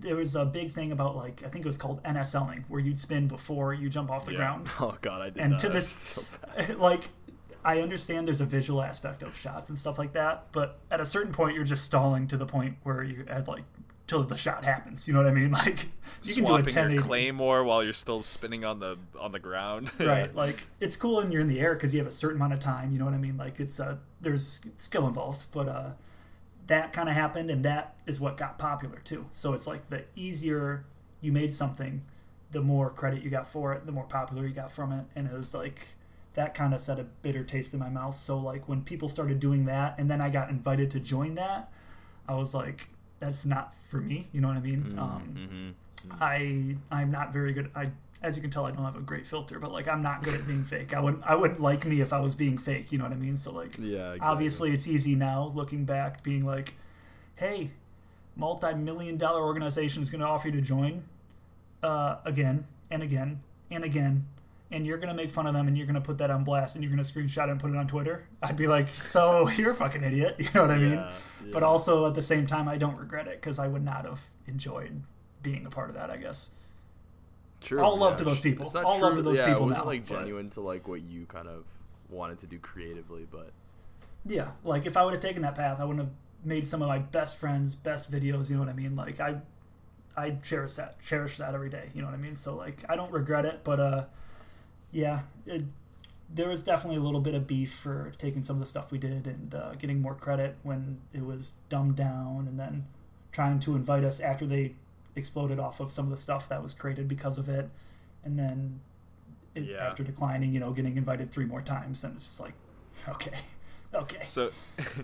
there was a big thing about like I think it was called NSLing, where you'd spin before you jump off the Yeah. ground. Oh god, I did And that. to this- So like I understand there's a visual aspect of shots and stuff like that, but at a certain point you're just stalling to the point where you had like till the shot happens. You know what I mean? Like you can do a Swapping 1080. your claymore while you're still spinning on the on the ground. right like it's cool when you're in the air because you have a certain amount of time you know what i mean like it's uh there's skill involved but uh that kind of happened and that is what got popular too so it's like the easier you made something the more credit you got for it the more popular you got from it and it was like that kind of set a bitter taste in my mouth so like when people started doing that and then i got invited to join that i was like that's not for me you know what i mean um Mhm. I I'm not very good. I as you can tell, I don't have a great filter, but like I'm not good at being fake. I wouldn't I wouldn't like me if I was being fake. You know what I mean? So like Yeah. Exactly. obviously it's easy now looking back, being like, hey, multi-million dollar organization is going to offer you to join uh, again and again and again. And you're gonna make fun of them, and you're gonna put that on blast, and you're gonna screenshot it and put it on Twitter. I'd be like, "So you're a fucking idiot," you know what I mean? Yeah, But also at the same time, I don't regret it because I would not have enjoyed being a part of that. I guess. True. All love yeah. to those people. It's not All love to those yeah, people It wasn't now, like but- genuine to like what you kind of wanted to do creatively, but Yeah, like if I would have taken that path, I wouldn't have made some of my best friends, best videos. You know what I mean? Like I, I cherish that, cherish that every day. You know what I mean? So like I don't regret it, but uh, yeah, it, there was definitely a little bit of beef for taking some of the stuff we did and uh, getting more credit when it was dumbed down, and then trying to invite us after they exploded off of some of the stuff that was created because of it, and then it, Yeah. after declining, you know, getting invited three more times, and it's just like, okay, okay. So,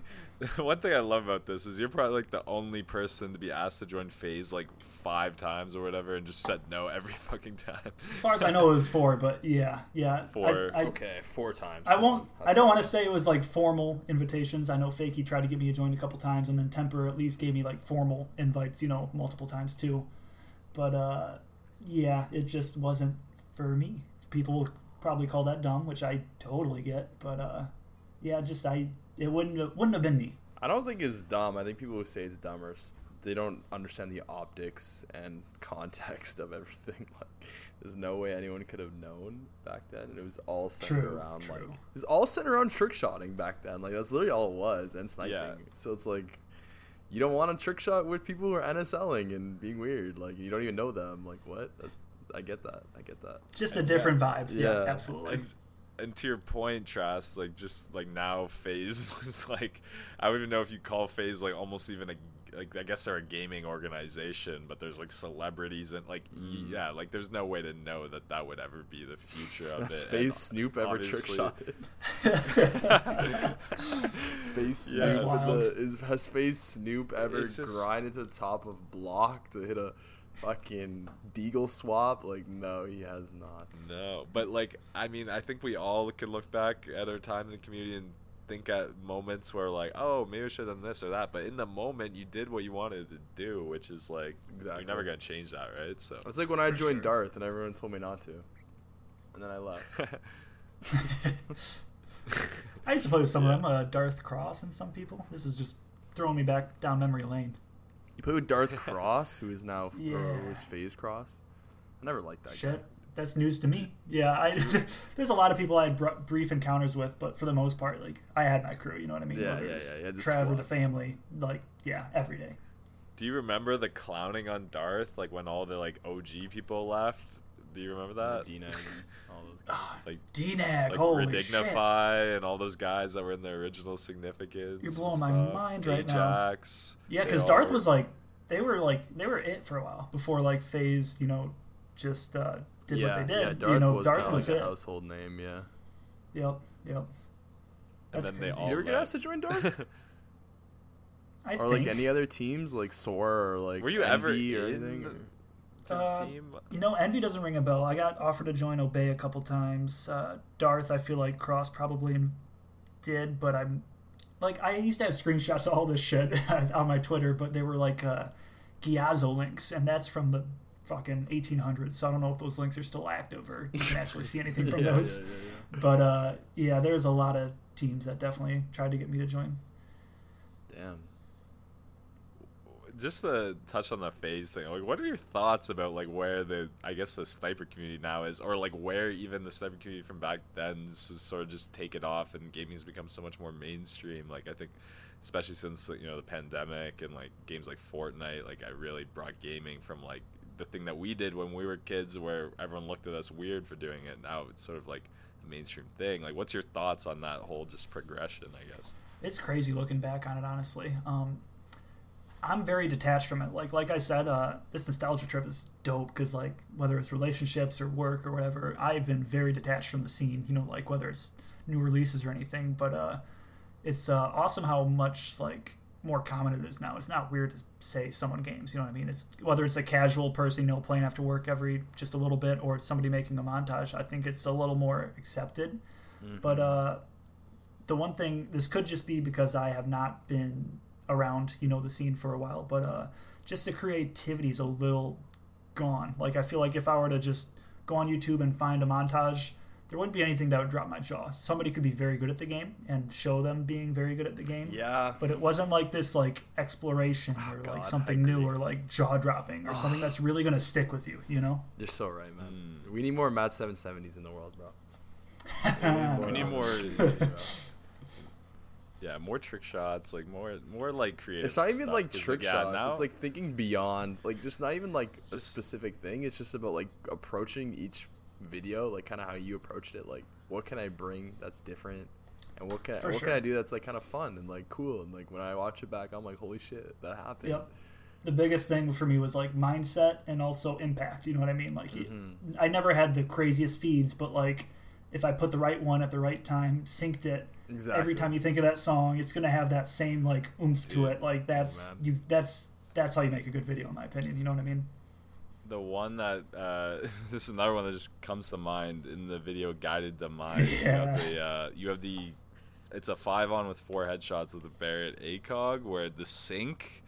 one thing I love about this is you're probably like the only person to be asked to join FaZe like five times or whatever, and just said no every fucking time. As far as I know, it was four, but yeah, yeah. Four. I, I, okay, four times. I won't. I don't want to say it was like formal invitations. I know Fakey tried to get me to join a couple times, and then Temperrr at least gave me like formal invites, you know, multiple times too. But uh, yeah, it just wasn't for me. People will probably call that dumb, which I totally get. But uh, yeah, just I it wouldn't it wouldn't have been me. I don't think it's dumb. I think people who say it's dumb are they don't understand the optics and context of everything. Like, there's no way anyone could have known back then, and it was all centered True, around like it was all centered around trick shotting back then. Like that's literally all it was, and sniping. Yeah. So it's like you don't want to trick shot with people who are NSLing and being weird. Like you don't even know them. Like what? That's, I get that. I get that. Just a And, different vibe. Yeah, Yeah. absolutely. And, and to your point, Trask, like just like now, FaZe is like I don't even know if you call FaZe like almost even a like I guess they're a gaming organization, but there's like celebrities and like Mm. yeah, like there's no way to know that that would ever be the future of it. and FaZe Snoop ever trick obviously- it. FaZe Yeah, Snoop That's with wild. the, is has FaZe Snoop ever It's just- grinded to the top of block to hit a fucking deagle swap? Like no, he has not. No, but like I mean, I think we all can look back at our time in the community and think at moments where like, oh, maybe I should have done this or that. But in the moment, you did what you wanted to do, which is like Exactly. you're never gonna change that, right? So It's like when I joined sure. Darth and everyone told me not to, and then I left. I used to play with some Yeah. of them, uh, Darth Cross and some people. This is just throwing me back down memory lane. You play with Darth Cross, who is now Yeah. or who is FaZe Cross. I never liked that Shit, guy. that's news to me. Yeah, I, there's a lot of people I had br- brief encounters with, but for the most part, like I had my crew. You know what I mean? Yeah, Whether yeah, it's yeah, you had the Trav or squad. the family, like yeah, every day. Do you remember the clowning on Darth, like when all the like OG people left? Do you remember that? Dina all those guys. Like DNAG, like holy shit! And all those guys that were in the original significance. You're and blowing my mind right now. Ajax, Yeah, because Darth were- was like they were like they were it for a while before like FaZe, you know, just uh, did yeah, what they did. Yeah, Darth you know, was Darth kinda was like it. a household name. Yeah. Yep, yep. and That's then they crazy. all you ever get asked to join Darth? I or think like any other teams, like Soar or like Were you ever Envy or in anything? or- the Uh, team? You know, Envy doesn't ring a bell. I got offered to join Obey a couple times. Uh, Darth, I feel like Cross probably did, but I'm like I used to have screenshots of all this shit on my Twitter, but they were like uh, Gyazo links, and that's from the fucking 1800s. So I don't know if those links are still active or you can actually see anything from Yeah, those. yeah, yeah, But uh, yeah, there's a lot of teams that definitely tried to get me to join. Damn. Just to touch on the FaZe thing like what are your thoughts about like where the i guess the sniper community now is or like where even the sniper community from back then sort of just taken off and gaming has become so much more mainstream? Like i think especially since you know the pandemic and like games like fortnite like i really brought gaming from like the thing that we did when we were kids where everyone looked at us weird for doing it. Now it's sort of like a mainstream thing. Like what's your thoughts on that whole just progression i guess? It's crazy looking back on it honestly. Um i'm very detached from it. Like like i said uh this nostalgia trip is dope because like whether it's relationships or work or whatever i've been very detached from the scene you know like whether it's new releases or anything. But uh it's uh awesome how much like more common it is now. It's not weird to say someone games you know what i mean? It's whether it's a casual person you know playing after work every just a little bit or it's somebody making a montage i think it's a little more accepted. But uh the one thing this could just be because I have not been around, you know, the scene for a while, but uh just the creativity is a little gone. Like I feel like if I were to just go on YouTube and find a montage, there wouldn't be anything that would drop my jaw. Somebody could be very good at the game and show them being very good at the game. Yeah. But it wasn't like this like exploration or God, like something new or like jaw dropping or something that's really gonna stick with you, you know? You're so right, man. We need more Matt 770s in the world, bro. We need more. yeah, more trick shots, like more, more like creative. It's not even stuff, like 'cause, trick yeah, shots. now- It's like thinking beyond, like just not even like a specific thing. It's just about like approaching each video, like kind of how you approached it. Like, what can I bring that's different, and what can For what sure. can I do that's like kind of fun and like cool. And like when I watch it back, I'm like, holy shit, that happened. Yep. The biggest thing for me was like mindset and also impact. You know what I mean? Like, Mhm. I never had the craziest feeds, but like, if I put the right one at the right time, synced it, Exactly. every time you think of that song, it's gonna have that same like oomph to it. Like that's man. you. That's that's how you make a good video, in my opinion. You know what I mean? the one that uh, this is another one that just comes to mind in the video guided demise. You have the uh, you have the it's a five on with four headshots with the Barrett ACOG where the sync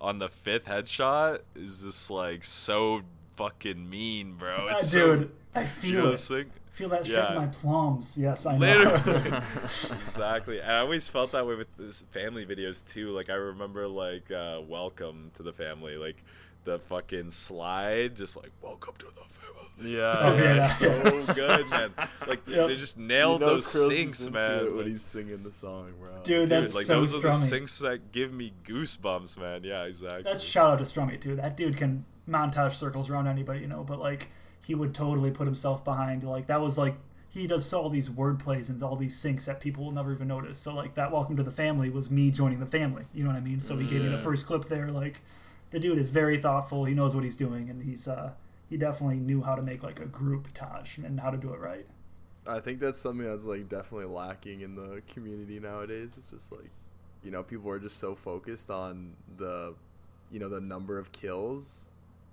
on the fifth headshot is just like so fucking mean, bro. Ah, It's so, dude, I you feel know the it. sync? Feel that shit in my plums. Yes, I know. Exactly. And I always felt that way with this family videos too. Like I remember like uh welcome to the family, like the fucking slide, just like welcome to the family. Yeah. Oh, yeah. so good, man. Like Yep. they just nailed You know those Krills is man. it when he's singing the song, bro. Dude, dude, that's like so those are the strummy. syncs that give me goosebumps, man. Yeah, exactly. That's shout out to Strummy too. That dude can montage circles around anybody, you know. But like, he would totally put himself behind. Like that was like he does all these word plays and all these syncs that people will never even notice. So like that Welcome to the Family was me joining the family. You know what I mean? So he gave me the first clip there. Like the dude is very thoughtful. He knows what he's doing, and he's uh he definitely knew how to make like a group Taj and how to do it right. I think that's something that's like definitely lacking in the community nowadays. It's just like, you know, people are just so focused on the, you know, the number of kills,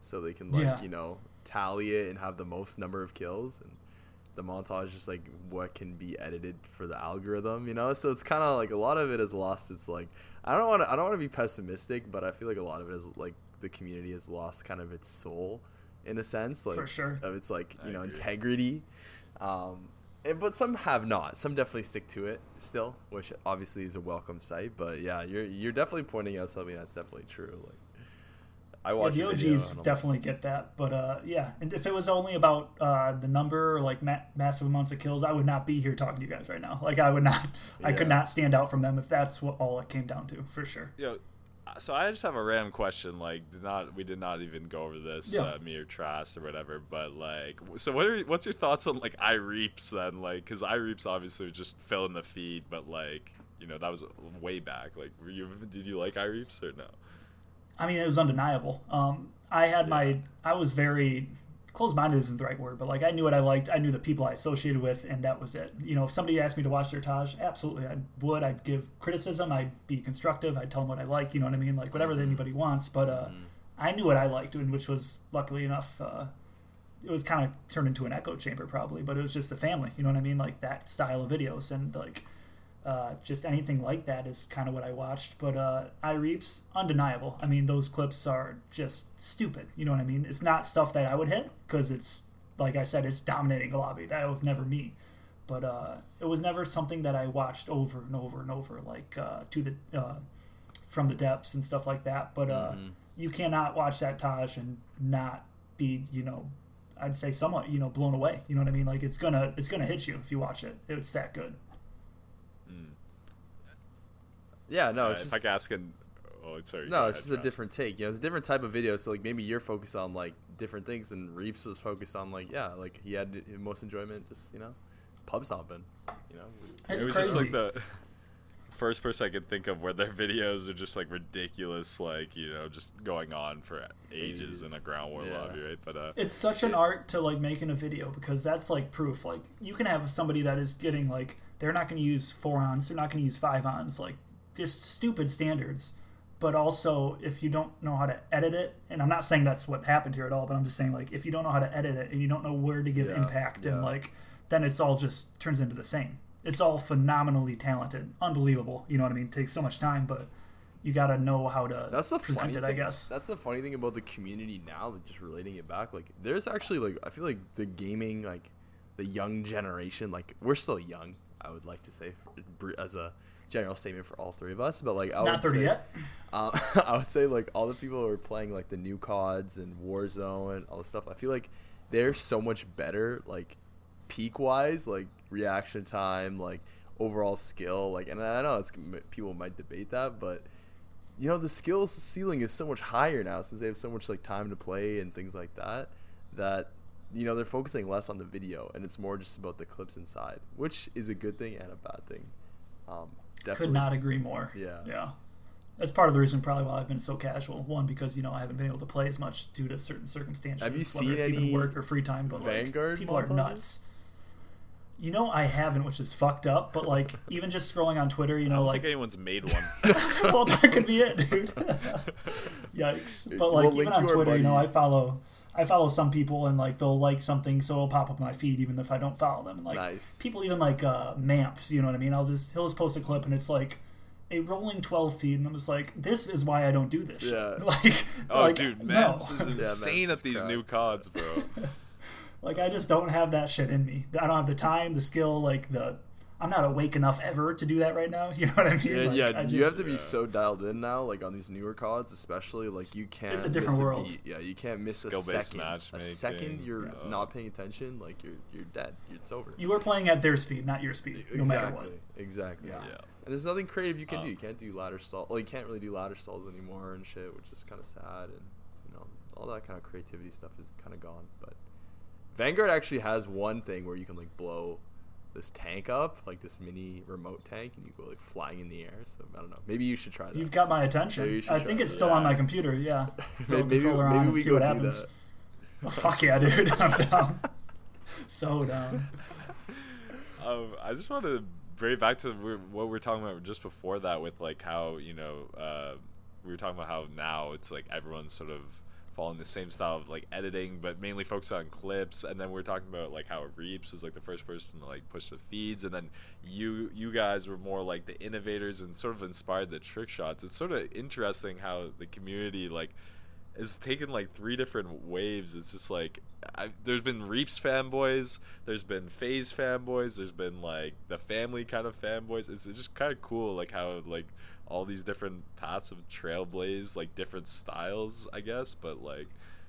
so they can like, Yeah. you know, tally it and have the most number of kills, and the montage is just like what can be edited for the algorithm, you know. So it's kind of like a lot of it has lost. It's like I don't want to I don't want to be pessimistic, but I feel like a lot of it is like the community has lost kind of its soul, in a sense, like For sure. of its like you I know agree. integrity. Um, and, but some have not. Some definitely stick to it still, which obviously is a welcome sight. But yeah, you're you're definitely pointing out something that's definitely true. Like I Yeah, watch the a video OGs and I'm definitely get that, but uh, yeah, and if it was only about uh, the number, or like ma- massive amounts of kills, I would not be here talking to you guys right now. Like I would not, I could not stand out from them if that's what all it came down to, for sure. Yo, so I just have a random question. Like, did not we did not even go over this, Yeah. uh, me or Trask or whatever. But like, so what are what's your thoughts on like iReaps then? Like, because iReaps obviously just fell in the feed, but like, you know, that was way back. Like, were you did you like iReaps or no? I mean, it was undeniable. Um, I had my, I was very closed-minded isn't the right word, but like I knew what I liked. I knew the people I associated with, and that was it. You know, if somebody asked me to watch their Taj, absolutely, I would. I'd give criticism. I'd be constructive. I'd tell them what I like. You know what I mean? Like whatever that anybody wants. But uh, I knew what I liked, and which was luckily enough. Uh, it was kind of turned into an echo chamber probably, but it was just the family. You know what I mean? Like that style of videos, and like uh, just anything like that is kind of what I watched. But uh, iReaps, undeniable. I mean, those clips are just stupid. You know what I mean? It's not stuff that I would hit because it's like I said, it's dominating the lobby. That was never me. But uh, it was never something that I watched over and over and over, like uh, to the uh, from the depths and stuff like that. But uh, Mhm. you cannot watch that Taj and not be, you know, I'd say somewhat, you know, blown away. You know what I mean? Like it's gonna it's gonna hit you if you watch it. It's that good. Mm. Yeah, no, Uh, it's if just, I could ask an, oh sorry. no, it's just a Trask. different take. You know, it's a different type of video. So like maybe you're focused on like different things, and Reeps was focused on like yeah, like he had most enjoyment just you know, pub stomping. You know, It's it was crazy. just like the first person I could think of where their videos are just like ridiculous, like you know, just going on for ages Ages. in a ground war Yeah. lobby, right? But uh, it's such an art to like making a video because that's like proof. Like you can have somebody that is getting like they're not going to use four ons, they're not going to use five ons, like just stupid standards. But also, if you don't know how to edit it, and I'm not saying that's what happened here at all, but I'm just saying like if you don't know how to edit it and you don't know where to give Yeah, impact and like then it's all just turns into the same. It's all phenomenally talented, unbelievable. You know what I mean? It takes so much time, but you got to know how to That's the present funny it, I thing- guess. That's the funny thing about the community now, like just relating it back. Like, there's actually like I feel like the gaming like the young generation. Like we're still young. I would like to say for, as a general statement for all three of us, but like I Not would 30 say, yet. um, I would say like all the people who are playing like the new CODs and Warzone and all this stuff. I feel like they're so much better, like peak wise, like reaction time, like overall skill. Like, and I know it's people might debate that, but you know the skills ceiling is so much higher now since they have so much like time to play and things like that. That you know they're focusing less on the video and it's more just about the clips inside, which is a good thing and a bad thing. Um, definitely. Could not agree more. Yeah. Yeah. That's part of the reason probably why I've been so casual. One, because you know I haven't been able to play as much due to certain circumstances. Have you whether seen it's any even work or free time? But Vanguard like, people are nuts. You know I haven't, which is fucked up. But like even just scrolling on Twitter, you I know, don't like think anyone's made one. well, that could be it, dude. Yikes! But like We'll even on to our Twitter, you know, I follow I follow some people and like they'll like something, so it'll pop up in my feed even if I don't follow them. And like Nice. people even like uh, Mamps, you know what I mean? I'll just he'll just post a clip and it's like a rolling twelve feed, and I'm just like, this is why I don't do this. Yeah. like, oh, like, dude, no. Is insane is at these crap. new cards, bro. Like I just don't have that shit in me. I don't have the time, the skill, like the. I'm not awake enough ever to do that right now. You know what I mean? Yeah, Like, yeah. I you have to be Yeah. so dialed in now, like on these newer CODs, especially. Like you can't. It's a different miss world. beat. Yeah, you can't miss a Skill-based second. A second you're Yeah. not paying attention, like you're you're dead. It's over. You are playing at their speed, not your speed, no matter what. Exactly. Yeah. Yeah. And there's nothing creative you can Um, do. You can't do ladder stall. Well, you can't really do ladder stalls anymore and shit, which is kind of sad. And you know, all that kind of creativity stuff is kind of gone. But Vanguard actually has one thing where you can like blow this tank up, like this mini remote tank, and you go like flying in the air. So I don't know. Maybe you should try that. You've got my attention. Maybe you should I try think that. it's still on my computer. Yeah. Throw a maybe maybe, controller on maybe and we see what happens. that. Oh, fuck yeah, dude! I'm down. so down. Um, I just wanted to bring it back to what we were talking about just before that with like how you know uh, we were talking about how now it's like everyone's sort of following the same style of like editing, but mainly focused on clips. And then we are talking about like how Reeps was like the first person to like push the feeds, and then you you guys were more like the innovators and sort of inspired the trick shots. It's sort of interesting how the community like is taken like three different waves. It's just like I, there's been Reaps fanboys, there's been FaZe fanboys, there's been like the family kind of fanboys. It's, it's just kind of cool, like how like all these different paths of trailblaze, like different styles, I guess. But like,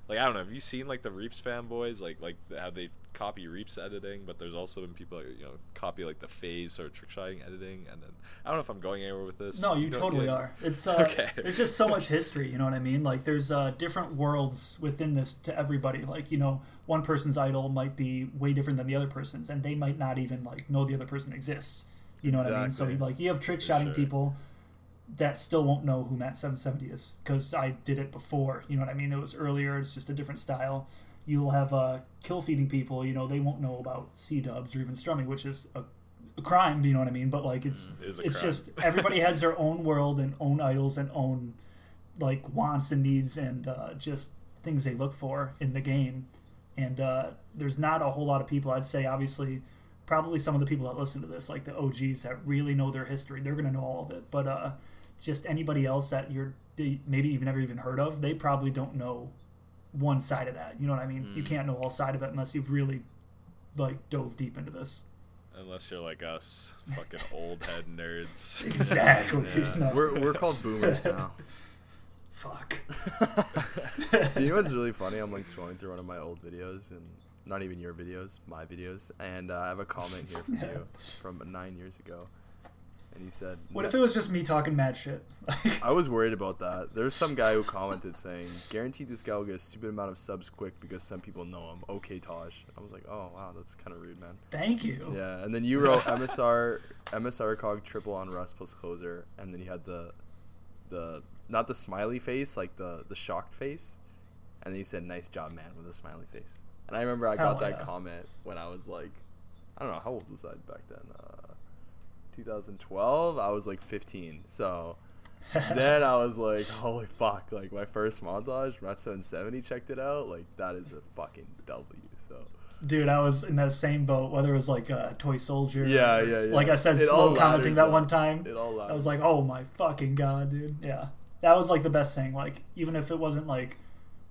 like I don't know. Have you seen like the Reaps fanboys, like like how they copy Reaps editing, but there's also been people that, you know copy like the FaZe or trick shotting editing, and then I don't know if I'm going anywhere with this. No, you know, totally are. It's uh, Okay. there's just so much history. You know what I mean? Like there's uh, different worlds within this to everybody. Like you know, one person's idol might be way different than the other person's, and they might not even like know the other person exists. You know what I mean? So like you have trick shotting sure. people that still won't know who Matt 770 is because I did it before. You know what I mean? It was earlier. It's just a different style. You'll have uh, kill feeding people. You know they won't know about C dubs or even Strummy, which is a, a crime. You know what I mean? But like it's Mm, it's just everybody has their own world and own idols and own like wants and needs and uh, just things they look for in the game. And uh, there's not a whole lot of people. I'd say obviously probably some of the people that listen to this, like the OGs that really know their history, they're gonna know all of it. But uh, just anybody else that you're they maybe you've never even heard of, they probably don't know one side of that. You know what I mean? You Mm. can't know all side of it unless you've really like dove deep into this. Unless you're like us, fucking old head nerds. Exactly. Yeah. No. We're we're called boomers now. Fuck. Do you know what's really funny? I'm like scrolling through one of my old videos and not even your videos, my videos, and uh, I have a comment here from you from nine years ago, and you said, What if it was just me talking mad shit? I was worried about that. There's some guy who commented saying, "Guaranteed this guy will get a stupid amount of subs quick because some people know him." Okay, Taj. I was like, "Oh wow, that's kind of rude, man." Thank you. Yeah, and then you wrote MSR MSR cog triple on Rust plus closer, and then you had the the not the smiley face, like the the shocked face, and then you said nice job, man, with a smiley face. And I remember I got that yeah. comment when I was like, I don't know how old was I back then. Uh, 2012. I was like 15. So then I was like, holy fuck! Like my first montage, Matt 770 checked it out. Like that is a fucking W. So. Dude, I was in that same boat, whether it was like a toy soldier. Yeah, or yeah, yeah. Like I said, It slow commenting that up. one time. It all I was like, oh my fucking god, dude. Yeah. That was like the best thing. Like, even if it wasn't like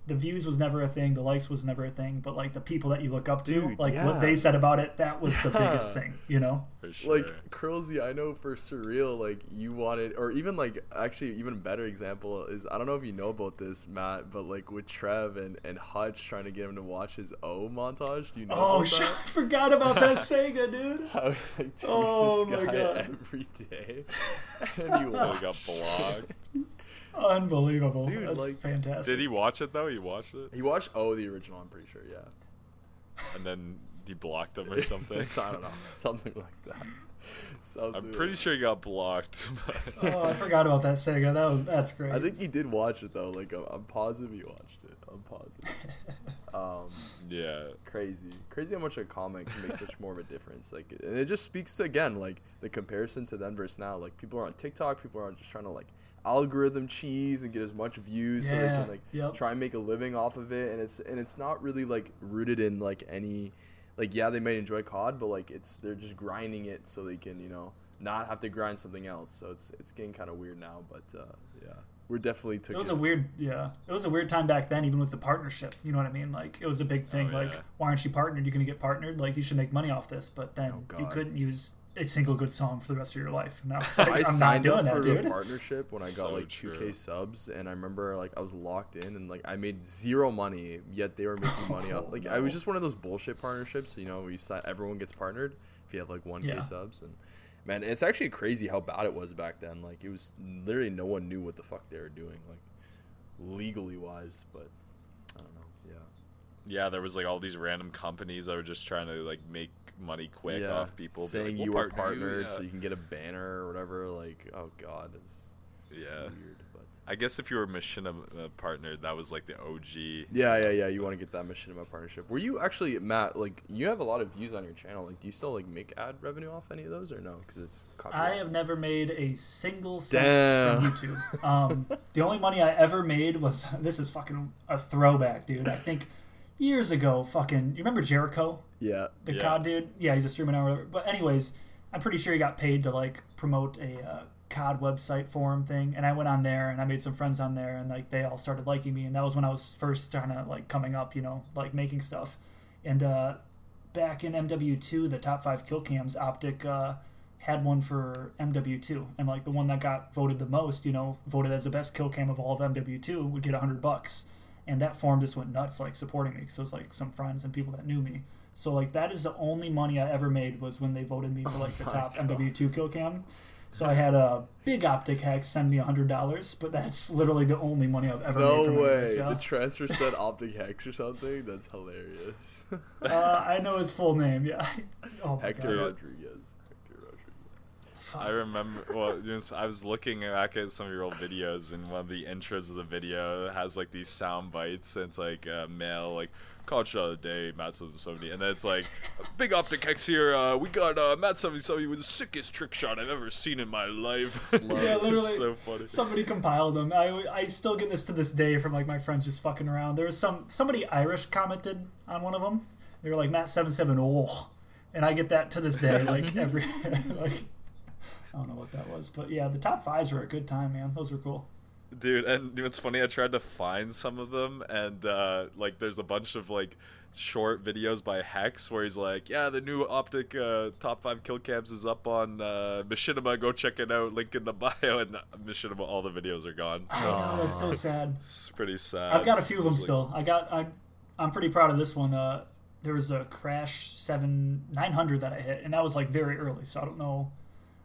the views was never a thing, the likes was never a thing, but like the people that you look up to, Dude, like yeah. what they said about it, that was the biggest thing, you know? For sure. Like Curlsy, I know for surreal, like you wanted, or even like actually even better example is I don't know if you know about this, Matt, but like with Trev and and Hutch trying to get him to watch his O montage. Do you know? Oh about shit! I forgot about that Sega, dude. How, like, dude, Oh this my guy God. every day, and you Until he watched. got blocked. Unbelievable. Dude, That's like, fantastic. Did he watch it though? He watched it, He watched oh the original. I'm pretty sure. Yeah. and then he blocked him or something. I don't know, something like that. Something I'm pretty sure he got blocked. But Oh, I forgot about that Sega. That was that's great. I think he did watch it though. Like I'm, I'm positive he watched it. I'm positive. um, yeah, crazy, crazy how much a comic can make such more of a difference. Like, and it just speaks to again like the comparison to then versus now. Like people are on TikTok, people are just trying to like algorithm cheese and get as much views so they can like yep. try and make a living off of it. And it's and it's not really like rooted in like any like yeah they might enjoy COD, but like it's they're just grinding it so they can you know not have to grind something else. So it's it's getting kind of weird now, but uh, yeah, we're definitely took it was a weird, yeah. It was a weird time back then, even with the partnership. You know what I mean? Like it was a big thing. Oh, like, why aren't you partnered? You're gonna get partnered. Like you should make money off this. But then Oh, you couldn't use a single good song for the rest of your life. And I was like, I I'm not signed doing up that, for dude. the partnership when I got So like true. 2k subs, and I remember like I was locked in, and like I made zero money, yet they were making money off. Oh, Like I was just one of those bullshit partnerships, you know, where you sign, everyone gets partnered if you have like 1k Yeah. subs, and man, it's actually crazy how bad it was back then. Like it was literally no one knew what the fuck they were doing, like legally wise, but I don't know, yeah. yeah. There was like all these random companies that were just trying to like make money quick yeah, off people. saying like, "We'll you are partner you," partnered, yeah. so you can get a banner or whatever. Like, oh god, it's yeah. weird, but. I guess if you were Machinima uh, partnered, that was like the OG. Yeah, yeah, yeah. You want to get that Machinima partnership. Were you actually Matt? Like, you have a lot of views on your channel. Like, do you still like make ad revenue off any of those or no? Because it's I have never made a single cent Damn. from YouTube. Um, the only money I ever made was this is fucking a throwback, dude. I think years ago, fucking. You remember Jericho? Yeah. the Yeah. COD dude. Yeah, he's a streamer now. or Whatever. But anyways, I'm pretty sure he got paid to like promote a uh, COD website forum thing, and I went on there and I made some friends on there, and like they all started liking me, and that was when I was first kind of like coming up, you know, like making stuff. And uh, back in MW2, the top five kill cams, OpTic uh, had one for MW2, and like the one that got voted the most, you know, voted as the best kill cam of all of MW2 would get hundred bucks and that forum just went nuts like supporting me because it was like some friends and people that knew me so like that is the only money i ever made was when they voted me for like the my top God. mw2 kill cam so i had a big OpTic H3CZ send me a hundred dollars but that's literally the only money i've ever No made from way. this, yeah. The transfer said OpTic H3CZ or something. That's hilarious. uh, i know his full name yeah oh my Hector god Rodriguez. Fuck. I remember. Well, you know, so I was looking back at some of your old videos, and one of the intros of the video has like these sound bites, and it's like uh, male, like COD shot of the day, Matt seventy seventy, and then it's like big OpTic H3CZ here. Uh, we got uh, Matt seventy seventy with the sickest trick shot I've ever seen in my life. Yeah, literally. so funny. Somebody compiled them. I, I still get this to this day from like my friends just fucking around. There was some somebody Irish commented on one of them. They were like Matt seven seven oh, and I get that to this day. Like every like I don't know what that was, but yeah, the top fives were a good time, man. Those were cool. Dude, and it's funny. I tried to find some of them, and uh, like, there's a bunch of like short videos by H3CZ where he's like, "Yeah, the new OpTic uh, top five kill cams is up on uh, Machinima. Go check it out. Link in the bio." And Machinima, all the videos are gone. I know that's so sad. It's pretty sad. I've got a few of them like- still. I got I I'm pretty proud of this one. Uh, there was a Crash seven nine hundred that I hit, and that was like very early. So I don't know.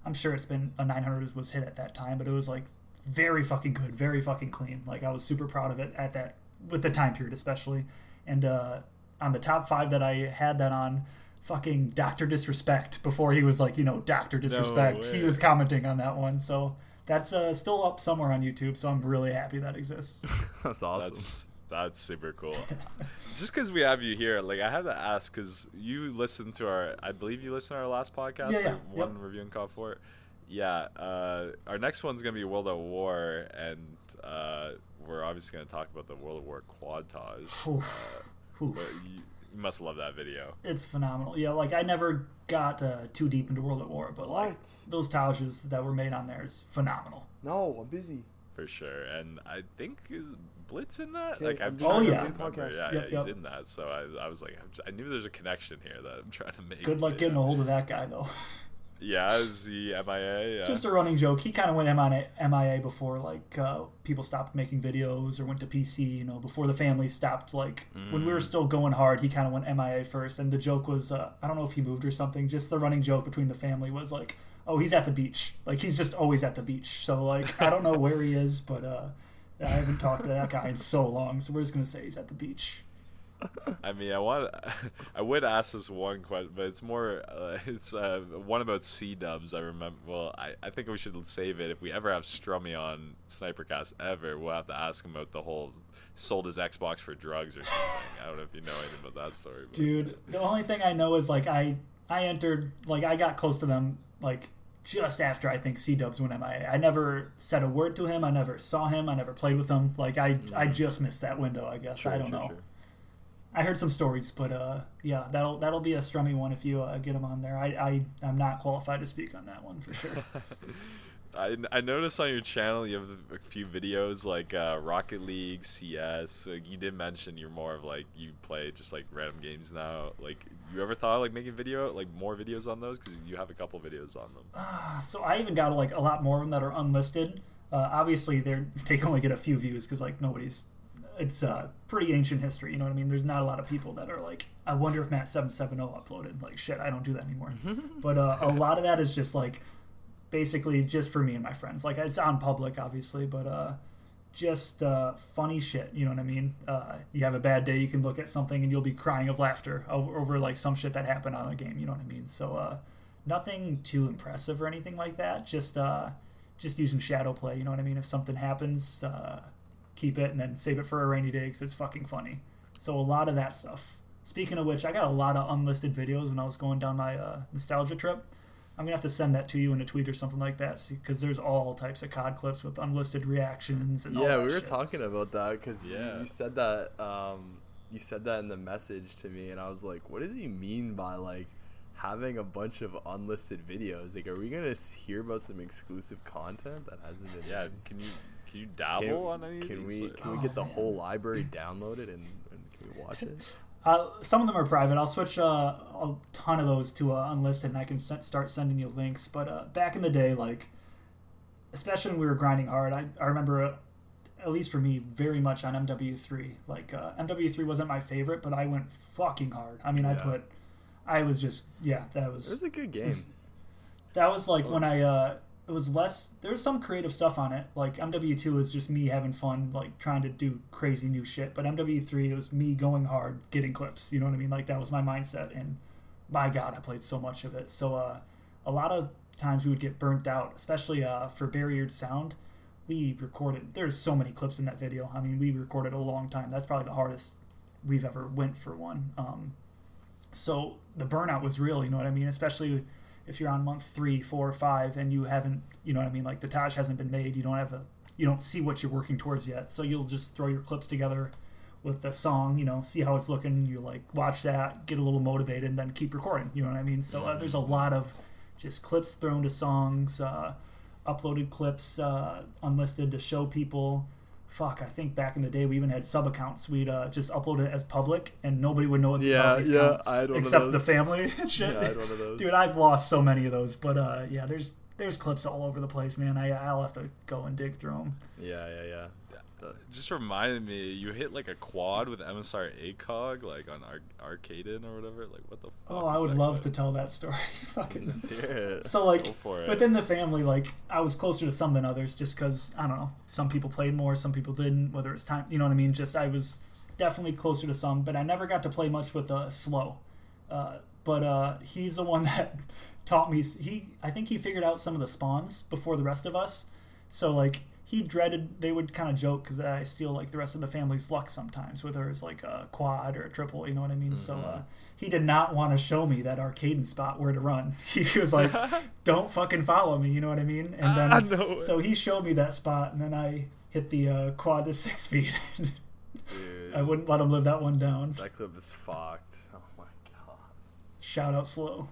I'm sure it's been a 900 was hit at that time, but it was like very fucking good, very fucking clean. Like I was super proud of it at that with the time period especially. And uh, on the top five that I had that on, fucking Doctor Disrespect before he was like you know Doctor Disrespect. he was commenting on that one, so that's uh, still up somewhere on YouTube. So I'm really happy that exists. That's awesome. That's that's super cool. Just because we have you here, like I had to ask because you listened to our, I believe you listened to our last podcast, Yeah, yeah, like, one reviewing call for it. Yeah, uh, our next one's gonna be World at War, and uh, we're obviously gonna talk about the World at War quadtage. Oof. But Oof. you, you must love that video. It's phenomenal. Yeah, like I never got uh, too deep into World at War, but like What? those tages that were made on there is phenomenal. No, I'm busy. for sure. And I think is Blitz in that. Like I'm I'm just trying trying to to remember. podcast. Yeah, Yep, yeah, yep. he's in that. So I, I was like, I knew there's a connection here that I'm trying to make. Good luck getting a hold of that guy though. Yeah, is he MIA? Yeah. Just a running joke. He kind of went MIA, before like uh, people stopped making videos or went to PC. You know, before the family stopped. Like when we were Mm. still going hard, he kind of went MIA first. And the joke was, uh, I don't know if he moved or something. Just the running joke between the family was like, oh, he's at the beach. Like he's just always at the beach. So like I don't know where he is, but uh, I haven't talked to that guy in so long. So we're just gonna say he's at the beach. I mean, I want. I would ask this one question, but it's more. Uh, it's uh, one about C Dubs. I remember. Well, I, I think we should save it. If we ever have Strummy on Snipercast ever, we'll have to ask him about the whole sold his Xbox for drugs or something. I don't know if you know anything about that story. But. dude the only thing i know is like i i entered like i got close to them like just after i think c-dubs went mia i never said a word to him. I never saw him. I never played with him. Like i i just missed that window i guess. Sure, i don't sure, know. sure. i heard some stories but uh yeah that'll that'll be a strummy one if you uh, get him on there. I i i'm not qualified to speak on that one for sure I, I noticed on your channel you have a few videos like uh, Rocket League, CS. Like you did mention you're more of like you play just like random games now. Like you ever thought of, like making video like more videos on those because you have a couple videos on them. so I even got like a lot more of them that are unlisted. Uh, obviously, they're they can only get a few views because like nobody's. It's uh, pretty ancient history. You know what I mean? There's not a lot of people that are like, I wonder if Matt seven seven zero uploaded. Like shit, I don't do that anymore. but uh, a lot of that is just like, basically just for me and my friends. Like it's on public, obviously, but uh, just uh, funny shit. You know what I mean? Uh, you have a bad day, you can look at something and you'll be crying of laughter over, over like some shit that happened on a game. You know what I mean? So uh, nothing too impressive or anything like that. Just uh, just using shadow play. You know what I mean? If something happens, uh, keep it and then save it for a rainy day because it's fucking funny. So a lot of that stuff. Speaking of which, I got a lot of unlisted videos when I was going down my uh, nostalgia trip. I'm gonna have to send that to you in a tweet or something like that, because there's all types of COD clips with unlisted reactions and all Yeah, that we were shit. talking about that because Yeah. you said that. Um, you said that in the message to me, and I was like, "What does he mean by like having a bunch of unlisted videos? Like, are we gonna hear about some exclusive content that hasn't been? Yeah, can you can you dabble Can, on any? of can these? we Like- can we Oh, get the man. whole library downloaded and, and can we watch it? Uh, some of them are private. I'll switch uh, a ton of those to uh, unlisted, and I can s- start sending you links. But uh, back in the day, like, especially when we were grinding hard, I, I remember, uh, at least for me, very much on MW3. Like, uh, MW3 wasn't my favorite, but I went fucking hard. I mean, I put, I was just, yeah, that was. It was was, a good game. that was like when I, uh, it was less, there was some creative stuff on it. Like, MW2 was just me having fun, like, trying to do crazy new shit. But MW3, it was me going hard, getting clips. You know what I mean? Like, that was my mindset. And my God, I played so much of it. So, uh, a lot of times we would get burnt out, especially uh, for barriered sound. We recorded, there's so many clips in that video. I mean, we recorded a long time. That's probably the hardest we've ever went for one. Um, so the burnout was real, you know what I mean? Especially if you're on month three, four, five, and you haven't, you know what I mean? Like the Taj hasn't been made. You don't have a, you don't see what you're working towards yet. So you'll just throw your clips together with the song, you know, see how it's looking. You like watch that, get a little motivated, and then keep recording. You know what I mean? So uh, there's a lot of just clips thrown to songs, uh, uploaded clips, uh, unlisted to show people. Fuck, I think back in the day we even had sub accounts. We'd uh, just upload it as public, and nobody would know what Yeah, these yeah, accounts I had one of except the family and shit. Yeah, I had one of those. Dude, I've lost so many of those, but uh, yeah, there's there's clips all over the place, man. I I'll have to go and dig through them. Yeah, yeah, yeah. Just reminded me, you hit like a quad with MSR ACOG, like on Ar- Arcaden or whatever. Like, what the fuck? Oh, I would love to tell that story. Fucking Let's hear it. so like Go for it. within the family, like I was closer to some than others, just because I don't know. Some people played more, some people didn't. Whether it's time, you know what I mean. Just I was definitely closer to some, but I never got to play much with uh, slow. Uh, but uh, he's the one that taught me. He I think he figured out some of the spawns before the rest of us. So like he dreaded. They would kind of joke because I steal like the rest of the family's luck sometimes, whether it's like a quad or a triple. You know what I mean? So uh, he did not want to show me that arcade spot where to run. He was like, "Don't fucking follow me." You know what I mean? And then Ah, no so he showed me that spot, and then I hit the uh, quad to six feet. I wouldn't let him live that one down. that clip is fucked. Oh my god. Shout out slow.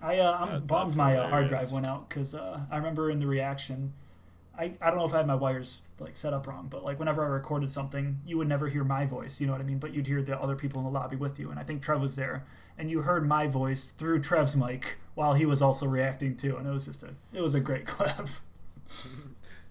I uh, I'm That- bummed my uh, hard drive went out because uh, I remember in the reaction, I, I don't know if I had my wires like set up wrong, but like whenever I recorded something, you would never hear my voice. You know what I mean? But you'd hear the other people in the lobby with you, and I think Trev was there, and you heard my voice through Trev's mic while he was also reacting too, and it was just a it was a great clip.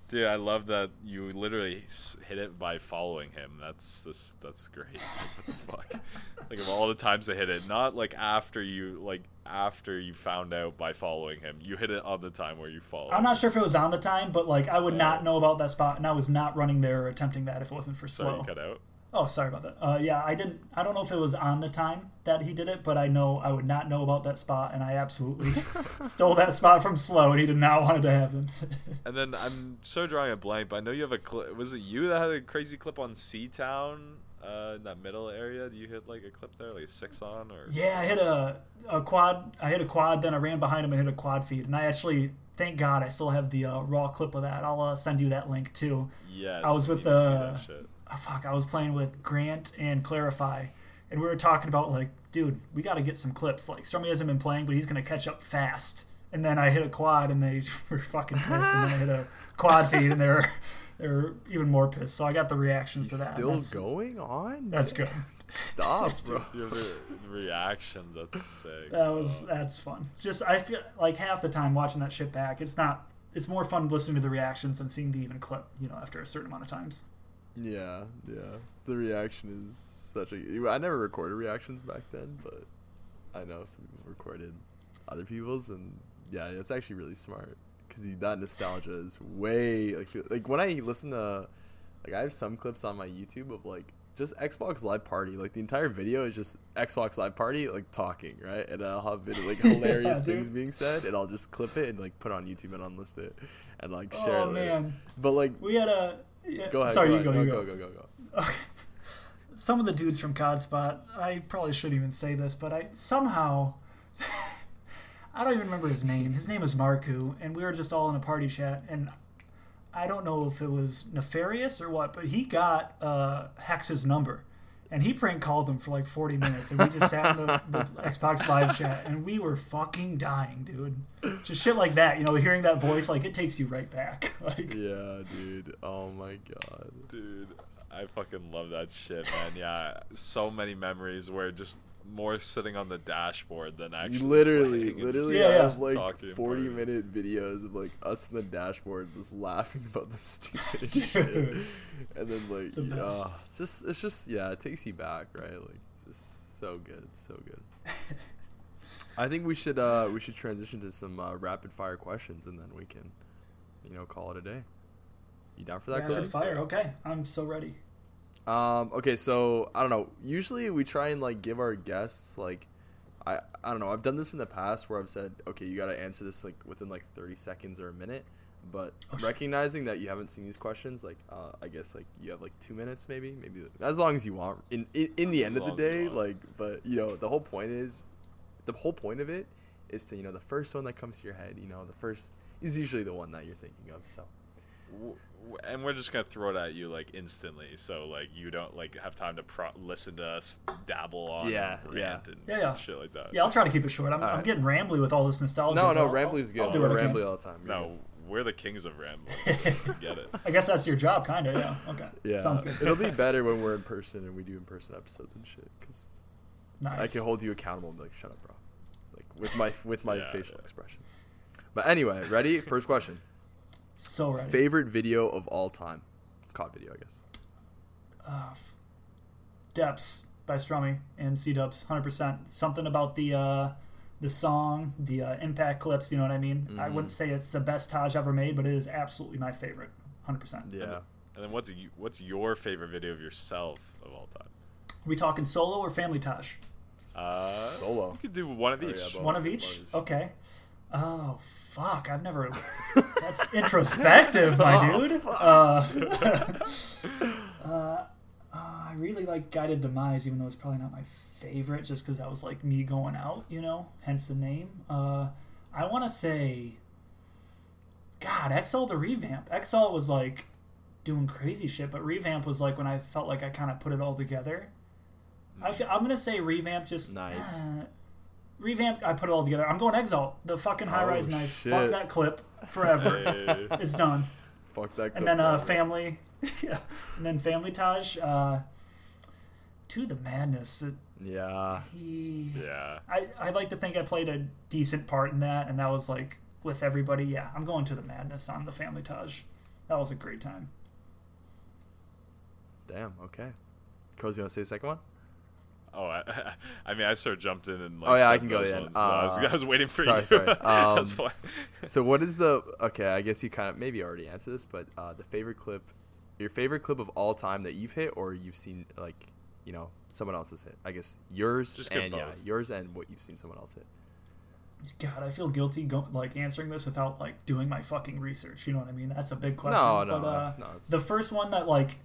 Dude, I love that you literally hit it by following him. That's this. That's great. what the fuck? Like of all the times I hit it, not like after you like after you found out by following him. You hit it on the time where you followed. I'm not sure if it was on the time, but like I would Oh. not know about that spot, and I was not running there or attempting that if it wasn't for Sorry, slow. cut out. Oh, sorry about that. Uh, yeah, I didn't. I don't know if it was on the time that he did it, but I know I would not know about that spot, and I absolutely stole that spot from Slow, and he did not want it to happen. And then I'm so drawing a blank, but I know you have a clip. Was it you that had a crazy clip on Seatown? Uh, in that middle area, do you hit like a clip there, like six on, or yeah, I hit a a quad. I hit a quad, then I ran behind him and hit a quad feed, and I actually, thank God, I still have the uh, raw clip of that. I'll uh, send you that link too. yes? I was with need to see the- that shit. Oh, fuck, I was playing with Grant and Clarify, and we were talking about like, dude, we got to get some clips. Like, Strummy hasn't been playing, but he's gonna catch up fast. And then I hit a quad, and they were fucking pissed. and then I hit a quad feed, and they're they're even more pissed. So I got the reactions to that. Still that's, going on? That's good. Stop, bro. Your have the the reactions. That's sick. That was Oh. that's fun. Just I feel like half the time watching that shit back, it's not. It's more fun listening to the reactions than seeing the even clip. You know, after a certain amount of times. Yeah, yeah. The reaction is such a. I never recorded reactions back then, but I know some people recorded other people's, and yeah, it's actually really smart because that nostalgia is way like like when I listen to like I have some clips on my YouTube of like just Xbox Live Party, like the entire video is just Xbox Live Party like talking, right? And I'll have video, like hilarious dude. things being said, and I'll just clip it and like put it on YouTube and unlist it and like share oh it. man, But like, we had a. Yeah, go ahead. Sorry, go you go. You go, go. go, go, go, go. Okay. Some of the dudes from CODspot, I probably shouldn't even say this, but I somehow I don't even remember his name. His name was Marku, and we were just all in a party chat, and I don't know if it was nefarious or what, but he got uh, H3CZ's number, and he prank called him for like 40 minutes, and we just sat in the, the Xbox Live chat, and we were fucking dying, dude. Just shit like that, you know, hearing that voice, like it takes you right back. Like, Yeah, dude. Oh my god. Dude, I fucking love that shit, man. Yeah, so many memories where just more sitting on the dashboard than actually You literally, playing literally Yeah, I have like Talking forty-minute videos of like us in the dashboard just laughing about the stupid shit. And then like, The yeah, best. it's just, it's just, yeah, it takes you back, right? Like, just so good, so good. I think we should, uh, we should transition to some uh, rapid fire questions and then we can, you know, call it a day. You down for that, rapid Chris? fire. Okay, I'm so ready. Um, okay, so I don't know. Usually we try and like give our guests like I I don't know. I've done this in the past where I've said, okay, you got to answer this like within like 30 seconds or a minute. But Okay. recognizing that you haven't seen these questions, like uh, I guess like you have like two minutes maybe, maybe as long as you want. In in, in the As end of the long as you day, like, but you know the whole point is, the whole point of it is to you know the first one that comes to your head. You know the first is usually the one that you're thinking of. So and we're just gonna throw it at you like instantly, so like you don't like have time to pro- listen to us dabble on Yeah, and yeah. and Yeah, yeah. shit like that. Yeah, I'll try to keep it short. I'm, I'm getting rambly with all this nostalgia. no, no, I'll- I'll- good. I'll do We're what I can. Rambley all the time. You're good. No, we're the kings of rambling. Get it? I guess that's your job, kind of. Yeah. Okay. Yeah, Sounds good. It'll be better when we're in person and we do in person episodes and shit. Cause nice. I can hold you accountable and be like, "Shut up, bro," like with my with my Yeah, facial yeah. expression. But anyway, ready? First question: so ready. favorite video of all time? COD video, I guess. Uh, f- Depths by Strummy and C Dubs, hundred percent. Something about the uh, the song, the uh, impact clips. You know what I mean? I Mhm. wouldn't say it's the best Taj ever made, but it is absolutely my favorite, hundred percent. Yeah. And then what's y- what's your favorite video of yourself of all time? we talking solo or family Taj? Uh, Solo. You could do one of Oh, each. yeah. One of One each. of each. Okay. Oh fuck! I've never. That's introspective, my Oh, dude. fuck. Uh, uh, I really like Guided Demise, even though it's probably not my favorite, just because that was like me going out, you know, hence the name. Uh, I want to say, God, Exalt to revamp. Exalt was like doing crazy shit, but revamp was like when I felt like I kind of put it all together. I feel, I'm gonna say revamp just Nice. uh, revamp. I put it all together. I'm going Exalt, the fucking high Oh, rise knife. shit. Fuck that clip forever. Hey. it's done. Fuck that. and then uh, family, yeah, and then family Taj. Uh, to the madness. It, Yeah. he, Yeah. I I like to think I played a decent part in that, and that was like with everybody. Yeah, I'm going to the madness on the family Taj. That was a great time. Damn. Okay. Crows, you want to say the second one? Oh, I, I mean, I sort of jumped in and like. Oh, yeah, I can go those then. ones, so I, was, Uh, I was waiting for sorry, you. sorry. That's Um, why. So what is the okay? I guess you kind of maybe already answered this, but uh, the favorite clip, your favorite clip of all time that you've hit or you've seen like, you know, someone else's hit. I guess yours Just give and yeah, yours and what you've seen someone else hit. God, I feel guilty go- like answering this without like doing my fucking research. You know what I mean? That's a big question. No, no, but, uh, no. It's, The first one that like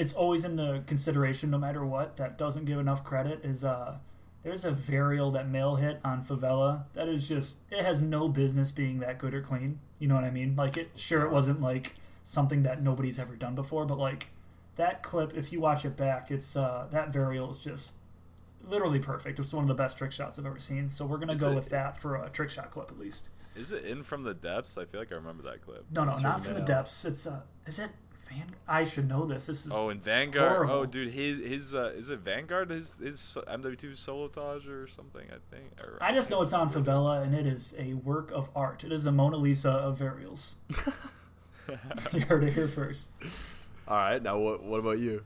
it's always in the consideration no matter what that doesn't give enough credit is uh there's a varial that mail hit on favela that is just it has no business being that good or clean. You know what I mean? Like it sure it wasn't like something that nobody's ever done before, but like that clip if you watch it back, it's uh that varial is just literally perfect. It's one of the best trick shots I've ever seen. So we're gonna Is go it- with that for a trick shot clip at least. Is it in from the depths? I feel like I remember that clip. No, no, not from the depths. It's uh is it Van I should know this. This is Oh, in Vanguard. horrible. Oh, dude, his his uh, is it Vanguard? His his MW2 solotage or something? I think. Or, I just know it's on Favela, and it is a work of art. It is a Mona Lisa of varials. you heard it here first. all right. Now what? What about you?